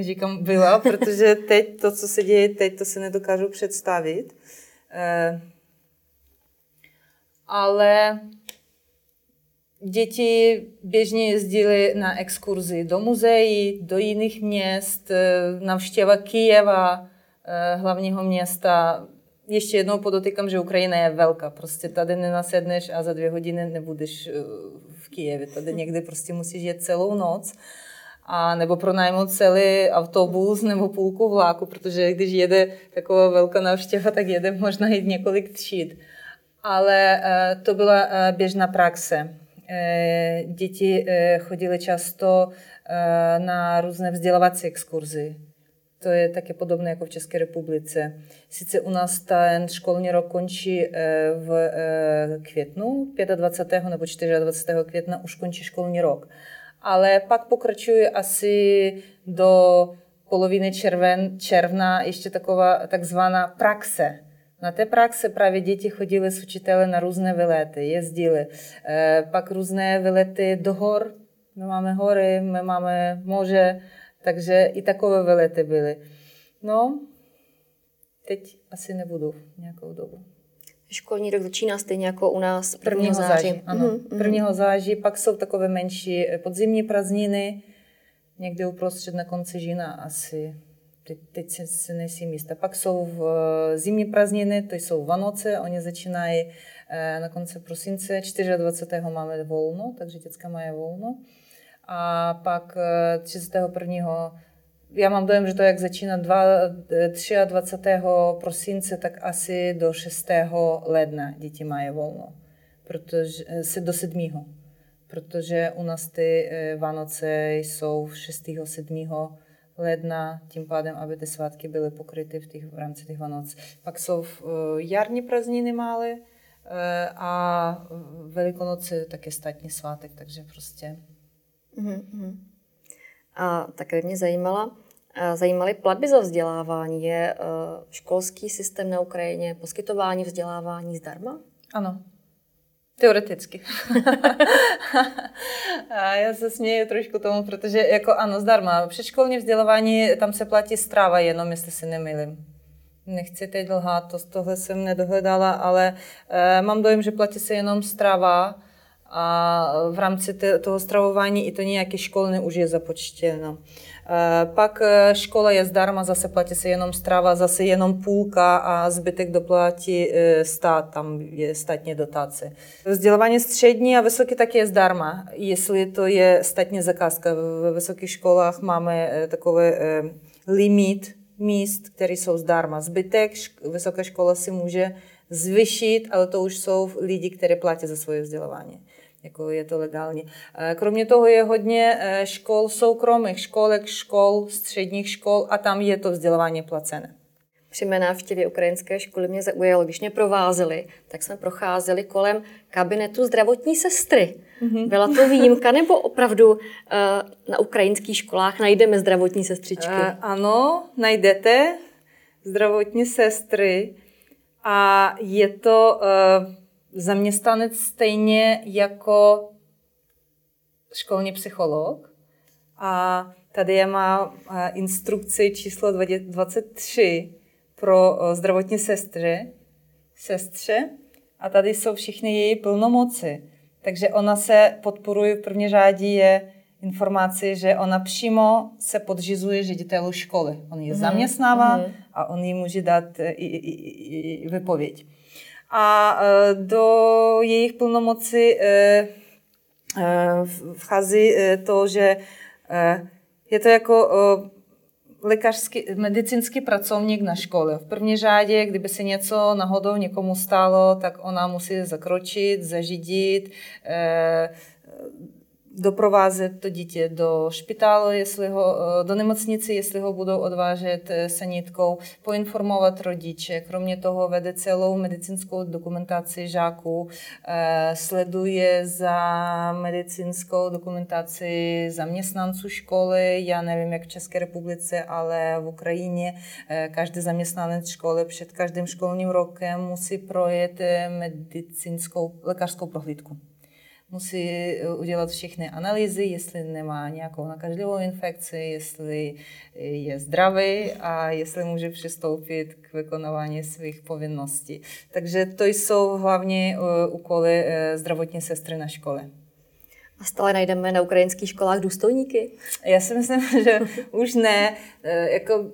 říkám byla, protože teď to, co se děje teď, to se nedokážu představit. Eh, ale děti běžně jezdily na exkurzi do muzeí, do jiných měst, eh, navštěva Kijeva, eh, hlavního města. Ještě jednou podotýkám, že Ukrajina je velká. Prostě tady nenasedneš a za dvě hodiny nebudeš v Kijevě. Tady někdy prostě musíš jet celou noc a nebo pronajmout celý autobus nebo půlku vláku, protože když jede taková velká návštěva, tak jede možná jít několik tříd. ale to byla běžná praxe. Děti chodily často na různé vzdělávací exkurzy. To je také podobné jako v České republice. Sice u nás ten školní rok končí v květnu, 25. nebo 24. května už končí školní rok. Ale pak pokračuje asi do poloviny červen, června ještě taková takzvaná praxe. Na té praxe právě děti chodily s učiteli na různé vylety, jezdili. E, pak různé vylety do hor. My máme hory, my máme moře, takže i takové vylety byly. No, teď asi nebudu nějakou dobu. Školní rok začíná stejně jako u nás 1. 1. září. září ano, mm-hmm. 1. září, pak jsou takové menší podzimní prázdniny, někdy uprostřed na konci října asi. Teď, teď si, si nejsem jistá. Pak jsou v, eh, zimní prázdniny, to jsou Vánoce, oni začínají eh, na konci prosince, 24. máme volno, takže děcka mají volno. A pak 31. Eh, já mám dojem, že to jak začíná 2, 23. prosince, tak asi do 6. ledna děti mají volno, protože se do 7 protože u nás ty eh, Vánoce jsou 6. 7. ledna, tím pádem, aby ty svátky byly pokryty v, těch, v rámci těch Vánoc. Pak jsou uh, jarní prázdniny malé a Velikonoce také státní svátek, takže prostě. Mm-hmm. A také mě zajímala, zajímaly platby za vzdělávání. Je školský systém na Ukrajině poskytování vzdělávání zdarma? Ano, Teoreticky. a já se směju trošku tomu, protože jako ano, zdarma. Předškolní vzdělávání, tam se platí strava jenom, jestli si nemýlím. Nechci teď lhát, to, tohle jsem nedohledala, ale e, mám dojem, že platí se jenom strava a v rámci toho stravování i to nějaké školné už je započtěno. Eh, pak eh, škola je zdarma, zase platí se jenom strava, zase jenom půlka a zbytek doplatí eh, stát, tam je státní dotace. Vzdělávání střední a vysoké taky je zdarma, jestli to je státní zakázka. Ve vysokých školách máme takové limit míst, které jsou zdarma. Zbytek vysoká škola si může zvyšit, ale to už jsou lidi, kteří platí za svoje vzdělávání jako je to legálně. Eh, kromě toho je hodně eh, škol soukromých, školek, škol, středních škol a tam je to vzdělávání placené. Při mé návštěvě ukrajinské školy mě zaujalo, když mě provázeli, tak jsme procházeli kolem kabinetu zdravotní sestry. Mm-hmm. Byla to výjimka, nebo opravdu uh, na ukrajinských školách najdeme zdravotní sestřičky? Uh, ano, najdete zdravotní sestry a je to uh, zaměstnanec stejně jako školní psycholog. A tady je má instrukci číslo 23 pro zdravotní sestry, sestře a tady jsou všechny její plnomoci. Takže ona se podporuje v první řádě je informaci, že ona přímo se podřizuje ředitelu školy. On ji mm-hmm. zaměstnává mm-hmm. a on jí může dát i, i, i, i vypověď a e, do jejich plnomoci e, e, vchází to, že je to jako lékařský, medicínský pracovník na škole. V první řádě, kdyby se něco náhodou někomu stalo, tak ona musí zakročit, zažidit, doprovázet to dítě do špitálu, jestli ho, eh, do nemocnice, jestli ho budou odvážet eh, sanitkou, poinformovat rodiče. Kromě toho vede celou medicínskou dokumentaci žáků, eh, sleduje za medicínskou dokumentaci zaměstnanců školy. Já nevím, jak v České republice, ale v Ukrajině každý zaměstnanec školy před každým školním rokem musí projet medicínskou lékařskou prohlídku musí eh, udělat všechny analýzy, jestli nemá nějakou nakažlivou infekci, jestli je zdravý a jestli může přistoupit k vykonávání svých povinností. Takže to jsou hlavně eh, úkoly eh, zdravotní sestry na škole. A stále najdeme na ukrajinských školách důstojníky? Já si myslím, že už ne. E, jako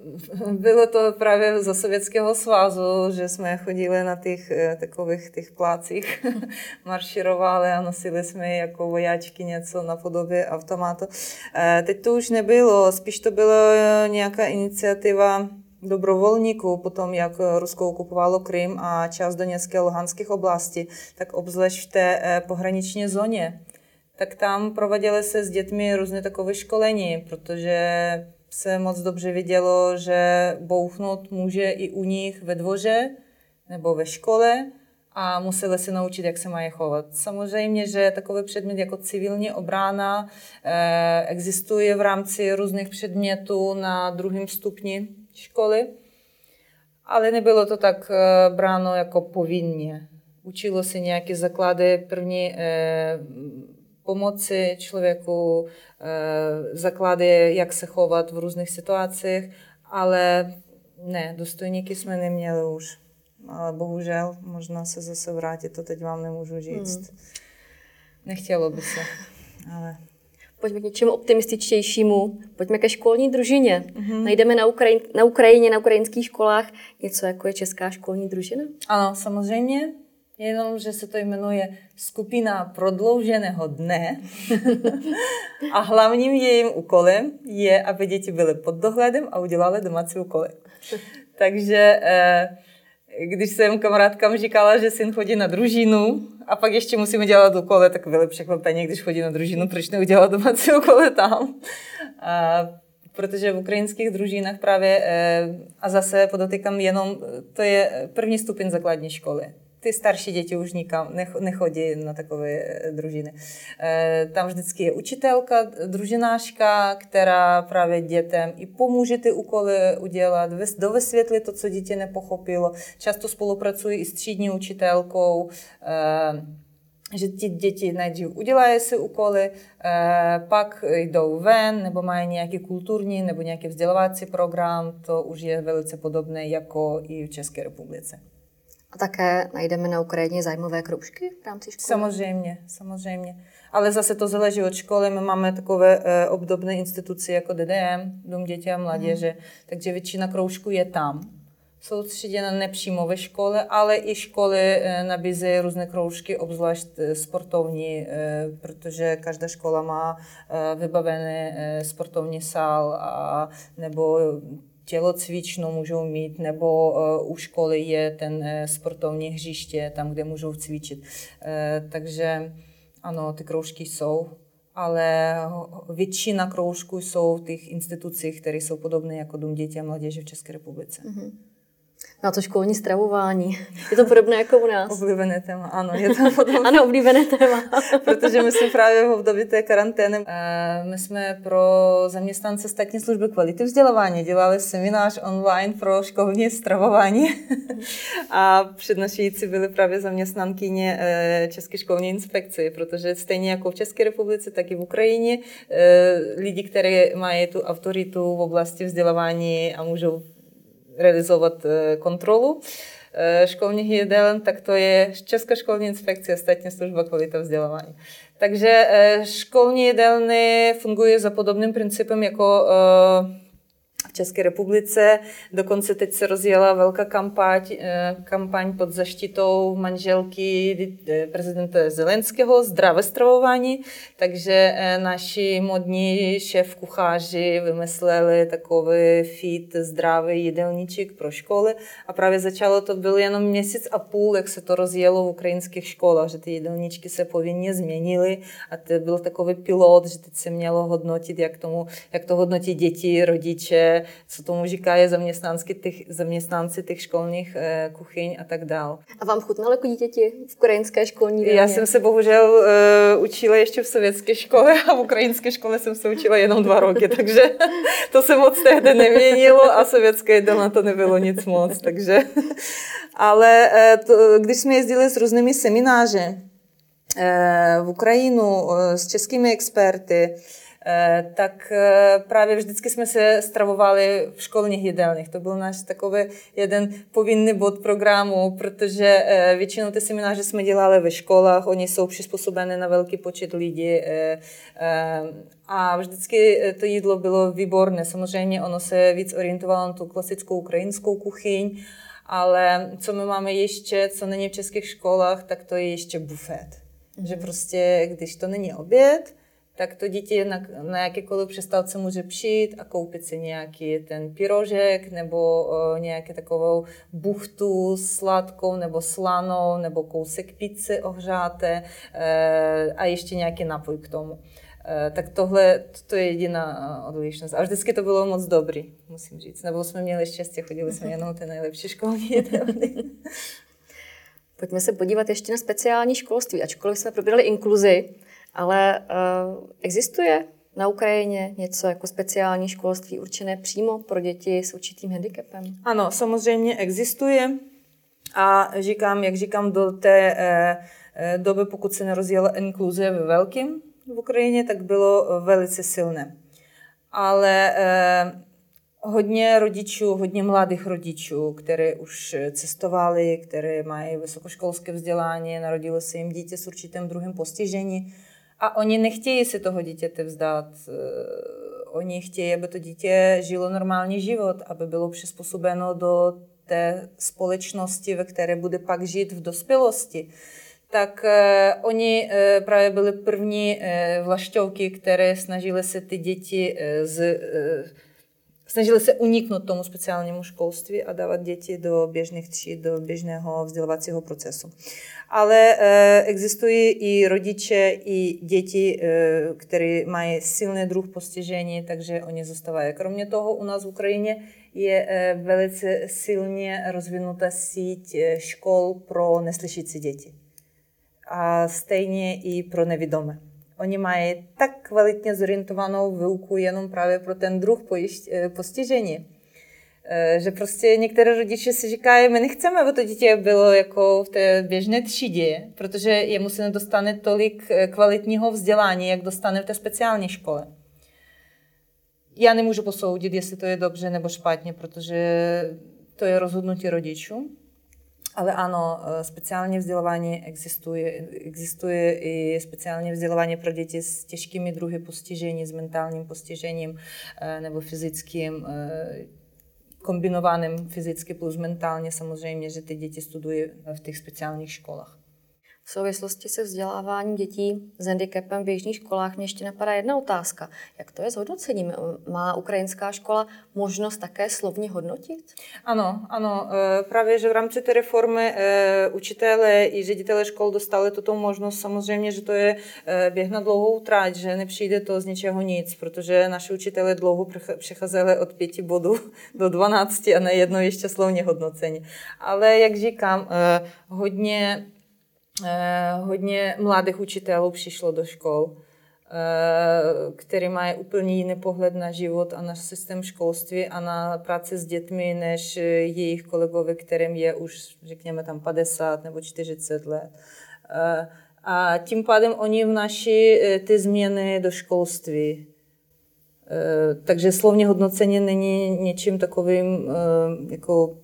bylo to právě za Sovětského svazu, že jsme chodili na těch e, takových těch plácích, marširovali a nosili jsme jako vojáčky něco na podobě automatu. E, teď to už nebylo, spíš to byla nějaká iniciativa dobrovolníků, potom jak Rusko okupovalo Krym a část Doněcké a Luhanských oblastí, tak obzvlášť v té pohraniční zóně, tak tam prováděly se s dětmi různé takové školení, protože se moc dobře vidělo, že bouchnout může i u nich ve dvoře nebo ve škole a museli se naučit, jak se mají chovat. Samozřejmě, že takový předmět jako civilní obrana eh, existuje v rámci různých předmětů na druhém stupni školy, ale nebylo to tak eh, bráno jako povinně. Učilo se nějaké základy první eh, pomoci člověku, základy, jak se chovat v různých situacích, ale ne, důstojníky jsme neměli už ale bohužel možná se zase vrátit, to teď vám nemůžu říct. Hmm. Nechtělo by se, ale... Pojďme k něčemu optimističtějšímu. Pojďme ke školní družině. Mm-hmm. Najdeme na, Ukrajin, na Ukrajině, na ukrajinských školách něco, jako je česká školní družina? Ano, samozřejmě. Jenom, že se to jmenuje skupina prodlouženého dne a hlavním jejím úkolem je, aby děti byly pod dohledem a udělali domácí úkoly. Takže eh, když jsem kamarádkám říkala, že syn chodí na družinu a pak ještě musíme dělat úkoly, tak byly překvapení, když chodí na družinu, proč neudělat domácí úkoly tam. A protože v ukrajinských družinách právě, eh, a zase podotýkám jenom, to je první stupeň základní školy ty starší děti už nikam nechodí na takové eh, družiny. Eh, tam vždycky je učitelka, družinářka, která právě dětem i pomůže ty úkoly udělat, dovysvětlit to, co dítě nepochopilo. Často spolupracují i s třídní učitelkou, eh, že ti děti nejdřív udělají si úkoly, pak jdou ven, nebo mají nějaký kulturní nebo nějaký vzdělávací program. To už je velice podobné jako i v České republice. A také najdeme na Ukrajině zájmové kroužky v rámci školy? Samozřejmě, samozřejmě. Ale zase to záleží od školy. My máme takové e, obdobné instituce jako DDM, Dům dětí a mládeže, mm. takže většina kroužků je tam. Soustředěna nepřímo ve škole, ale i školy e, nabízejí různé kroužky, obzvlášť e, sportovní, e, protože každá škola má e, vybavený e, sportovní sál a, nebo tělocvičnu můžou mít, nebo uh, u školy je ten uh, sportovní hřiště, tam, kde můžou cvičit. Uh, takže ano, ty kroužky jsou, ale většina kroužků jsou v těch institucích, které jsou podobné jako Dům dětí a mládeže v České republice. Mm-hmm na to školní stravování. Je to podobné jako u nás. Oblíbené téma, ano. Je to podobné. ano, oblíbené téma. Protože my jsme právě v období té karantény, my jsme pro zaměstnance státní služby kvality vzdělávání dělali seminář online pro školní stravování. a přednášející byly právě zaměstnankyně e, České školní inspekce, protože stejně jako v České republice, tak i v Ukrajině e, lidi, kteří mají tu autoritu v oblasti vzdělávání a můžou realizovat eh, kontrolu eh, školních jídelen, tak to je Česká školní inspekce, státní služba kvalita vzdělávání. Takže eh, školní jídelny fungují za podobným principem jako v České republice. Dokonce teď se rozjela velká kampaň, eh, kampaň pod zaštitou manželky eh, prezidenta Zelenského zdravé stravování, takže eh, naši modní šéf kucháři vymysleli takový fit zdravý jídelníček pro školy. A právě začalo to byl jenom měsíc a půl, jak se to rozjelo v ukrajinských školách, že ty jídelníčky se povinně změnily. A to byl takový pilot, že teď se mělo hodnotit, jak, tomu, jak to hodnotí děti, rodiče, co tomu říkají zaměstnanci těch, zaměstnanci těch školních eh, kuchyň a tak dál. A vám chutnalo jako dítěti v ukrajinské školní? Já jsem se bohužel uh, učila ještě v sovětské škole a v ukrajinské škole jsem se učila jenom dva roky, takže to se moc tehdy neměnilo a sovětské jídlo to nebylo nic moc, takže... Ale uh, to, když jsme jezdili s různými semináři uh, v Ukrajinu uh, s českými experty, Eh, tak eh, právě vždycky jsme se stravovali v školních jídelních. To byl náš takový jeden povinný bod programu, protože eh, většinou ty semináře jsme dělali ve školách, oni jsou přizpůsobené na velký počet lidí a vždycky to jídlo bylo výborné. Samozřejmě ono se víc orientovalo na tu klasickou ukrajinskou kuchyň, ale co my máme ještě, co není v českých školách, tak to je ještě bufet. Že prostě, když to není oběd, tak to dítě na, na jakékoliv přestávce může přijít a koupit si nějaký ten pyrožek nebo uh, nějaké takovou buchtu sladkou nebo slanou nebo kousek pizzy ohřáté uh, a ještě nějaký napoj k tomu. Uh, tak tohle to je jediná odlišnost. A vždycky to bylo moc dobrý, musím říct. Nebo jsme měli štěstí, chodili jsme jenom ty nejlepší školní jídelny. Pojďme se podívat ještě na speciální školství. Ačkoliv jsme probírali inkluzi, ale uh, existuje na Ukrajině něco jako speciální školství určené přímo pro děti s určitým handicapem? Ano, samozřejmě existuje. A říkám, jak říkám, do té eh, eh doby, pokud se nerozjela inkluze ve velkým v Ukrajině, tak bylo velice silné. Ale eh, hodně rodičů, hodně mladých rodičů, které už cestovali, které mají vysokoškolské vzdělání, narodilo se jim dítě s určitým druhým postižení, a oni nechtějí si toho dítěte vzdát. Eh, oni chtějí, aby to dítě žilo normální život, aby bylo přizpůsobeno do té společnosti, ve které bude pak žít v dospělosti. Tak eh, oni eh, právě byli první eh, vlašťovky, které snažily se ty děti eh, z eh, snažili se uniknout tomu speciálnímu školství a dávat děti do běžných tříd, do běžného vzdělávacího procesu. Ale e, existují i rodiče, i děti, e, které mají silný druh postižení, takže oni zůstávají. Kromě toho u nás v Ukrajině je e, velice silně rozvinutá síť škol pro neslyšící děti. A stejně i pro nevidomé. Oni mají tak kvalitně zorientovanou výuku jenom právě pro ten druh eh, postižení, eh, že prostě některé rodiče si říkají, my nechceme, aby to dítě bylo jako v té běžné třídě, protože je se nedostane tolik eh, kvalitního vzdělání, jak dostane v té speciální škole. Já nemůžu posoudit, jestli to je dobře nebo špatně, protože to je rozhodnutí rodičů. Ale ano, eh, speciální vzdělávání existuje. Existuje i speciální vzdělávání pro děti s těžkými druhy postižení, s mentálním postižením eh, nebo fyzickým eh, kombinovaným fyzicky plus mentálně samozřejmě, že ty děti studují v těch speciálních školách. V souvislosti se vzděláváním dětí s handicapem v běžných školách mě ještě napadá jedna otázka. Jak to je s hodnocením? Má ukrajinská škola možnost také slovně hodnotit? Ano, ano. E, právě, že v rámci té reformy e, učitelé i ředitelé škol dostali tuto možnost. Samozřejmě, že to je e, běh na dlouhou tráť, že nepřijde to z ničeho nic, protože naši učitelé dlouho přecházeli od pěti bodů do dvanácti a nejedno ještě slovně hodnocení. Ale jak říkám, hodně hodně mladých učitelů přišlo do škol, eh, který mají úplně jiný pohled na život a na systém školství a na práci s dětmi, než jejich kolegové, kterým je už, řekněme, tam 50 nebo 40 let. Eh, a tím pádem oni vnaší ty změny do školství. Takže slovně hodnocení není něčím takovým jako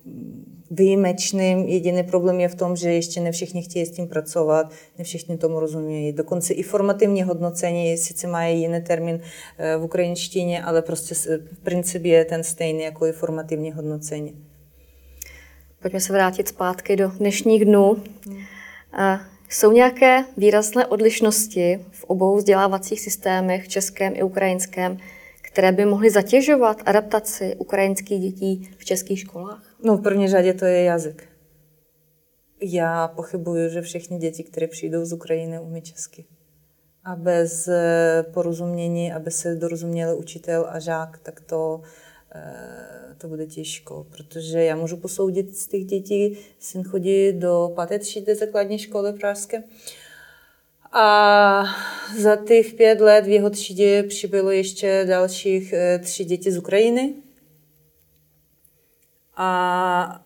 výjimečným. Jediný problém je v tom, že ještě ne všichni chtějí s tím pracovat, ne všichni tomu rozumějí. Dokonce i formativní hodnocení, sice mají jiný termín eh, v ukrajinštině, ale prostě v principu je ten stejný jako i formativní hodnocení. Pojďme se vrátit zpátky do dnešních dnů. A jsou nějaké výrazné odlišnosti v obou vzdělávacích systémech, českém i ukrajinském, které by mohly zatěžovat adaptaci ukrajinských dětí v českých školách? No v první řadě to je jazyk. Já pochybuju, že všechny děti, které přijdou z Ukrajiny, umí česky. A bez eh, porozumění, aby se dorozuměli učitel a žák, tak to, eh, to bude těžko. Protože já můžu posoudit z těch dětí, syn chodí do páté třídy základní školy pražské. A za těch pět let v jeho třídě přibylo ještě dalších eh, tři děti z Ukrajiny. A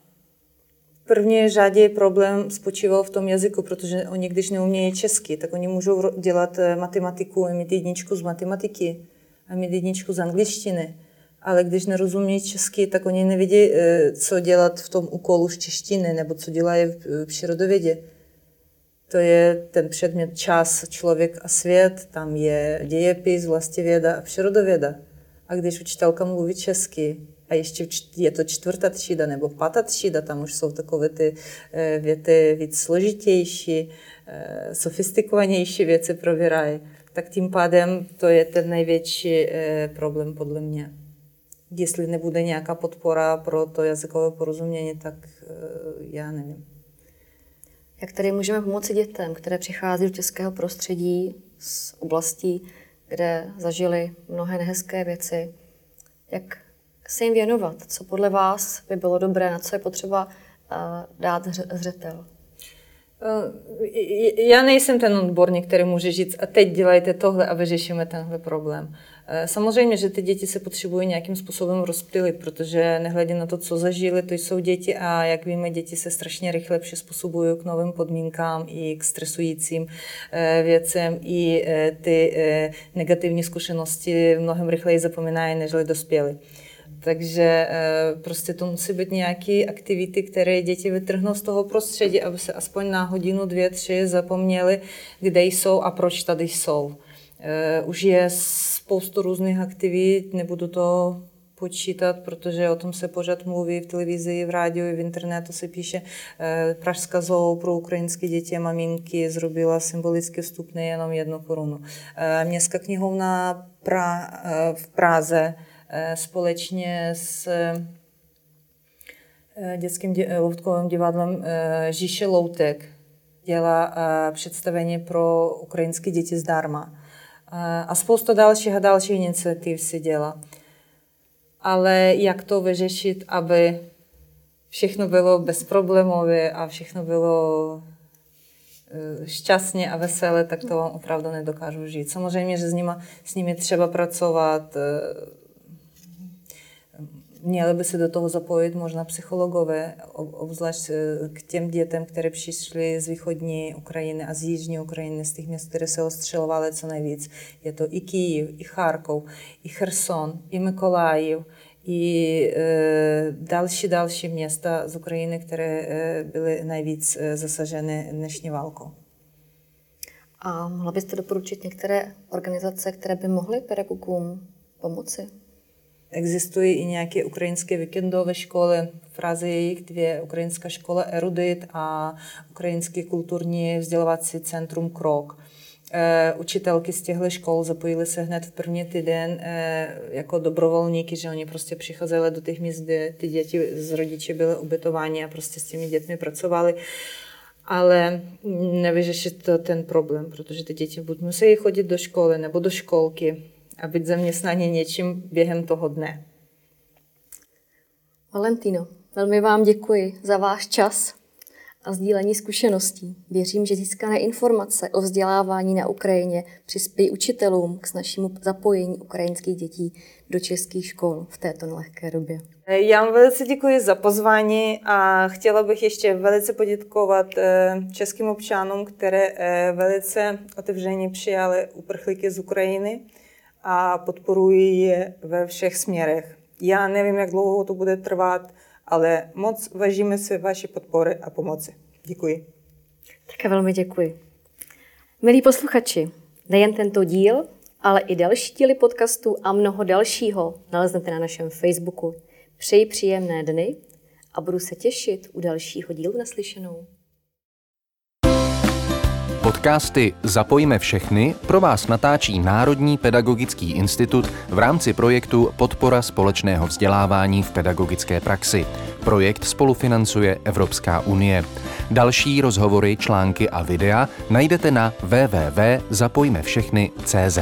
první řadě problém spočíval v tom jazyku, protože oni, když neumějí česky, tak oni můžou dělat eh, matematiku a mít jedničku z matematiky a mít jedničku z angličtiny. Ale když nerozumí česky, tak oni nevidí, eh, co dělat v tom úkolu z češtiny nebo co dělají v přírodovědě. To je ten předmět čas, člověk a svět, tam je dějepis, vlastivěda a přírodověda. A když učitelka mluví česky, a ještě je to čtvrtá třída nebo pátá třída, tam už jsou takové ty eh, věty víc složitější, eh, sofistikovanější věci probírají, tak tím pádem to je ten největší problém podle mě. Jestli nebude nějaká podpora pro to jazykové porozumění, tak já nevím. Jak tedy můžeme pomoci dětem, které přichází do českého prostředí z oblastí, kde zažili mnohé nehezké věci? Jak se jim věnovat? Co podle vás by bylo dobré, na co je potřeba uh, dát zřetel? Eh, já nejsem ten odborník, který může říct, a teď dělejte tohle a vyřešíme tenhle problém. Eh, samozřejmě, že ty děti se potřebují nějakým způsobem rozptýlit, protože nehledě na to, co zažili, to jsou děti a jak víme, děti se strašně rychle přizpůsobují k novým podmínkám i k stresujícím eh, věcem i ty negativní zkušenosti mnohem rychleji zapomínají, než dospěli. Takže eh, prostě to musí být nějaké aktivity, které děti vytrhnou z toho prostředí, aby se aspoň na hodinu, dvě, tři zapomněli, kde jsou a proč tady jsou. Eh, už je spoustu různých aktivit, nebudu to počítat, protože o tom se pořád mluví v televizi, v rádiu, v internetu se píše. Eh, Pražská zoo pro ukrajinské děti a maminky zrobila symbolicky vstupný jenom jednu korunu. Městská knihovna pra, v Praze Eh, společně s eh, dětským loutkovým divadlem eh, Žíše Loutek dělá představení pro ukrajinské děti zdarma. A spousta dalších a dalších iniciativ si dělá. Ale jak to vyřešit, aby všechno bylo bezproblémové a všechno bylo šťastně a veselé, tak to vám opravdu nedokážu žít. Samozřejmě, že s nimi, s nimi třeba pracovat, Měli by se do toho zapojit možná psychologové, obzvlášť eh, k těm dětem, které přišly z východní Ukrajiny a z jižní Ukrajiny, z těch měst, které se ostřelovaly co nejvíc. Je to i Kyjev, i Charkov, i Cherson, i Mykolaiv, i e, další, další města z Ukrajiny, které e, byly nejvíc zasaženy dnešní válkou. A mohla byste doporučit některé organizace, které by mohly pedagogům pomoci? Existují i nějaké ukrajinské víkendové školy. Praze je jich dvě. Ukrajinská škola Erudit a Ukrajinský kulturní vzdělávací centrum Krok. E, učitelky z těchto škol zapojily se hned v první týden e, jako dobrovolníky, že oni prostě přicházeli do těch míst, kde ty děti z rodiče byly ubytováni a prostě s těmi dětmi pracovali ale nevyřešit to ten problém, protože ty děti buď musí chodit do školy nebo do školky, a být zaměstnaní něčím během toho dne. Valentino, velmi vám děkuji za váš čas a sdílení zkušeností. Věřím, že získané informace o vzdělávání na Ukrajině přispějí učitelům k našemu zapojení ukrajinských dětí do českých škol v této nelehké době. Já vám velice děkuji za pozvání a chtěla bych ještě velice poděkovat eh, českým občanům, které eh, velice otevřeně přijali uprchlíky z Ukrajiny a podporuji je ve všech směrech. Já nevím, jak dlouho to bude trvat, ale moc vážíme si vaší podpory a pomoci. Děkuji. Také velmi děkuji. Milí posluchači, nejen tento díl, ale i další díly podcastu a mnoho dalšího naleznete na našem Facebooku. Přeji příjemné dny a budu se těšit u dalšího dílu naslyšenou. Podcasty Zapojíme všechny pro vás natáčí Národní pedagogický institut v rámci projektu Podpora společného vzdělávání v pedagogické praxi. Projekt spolufinancuje Evropská unie. Další rozhovory, články a videa najdete na www.zapojmevšechny.cz.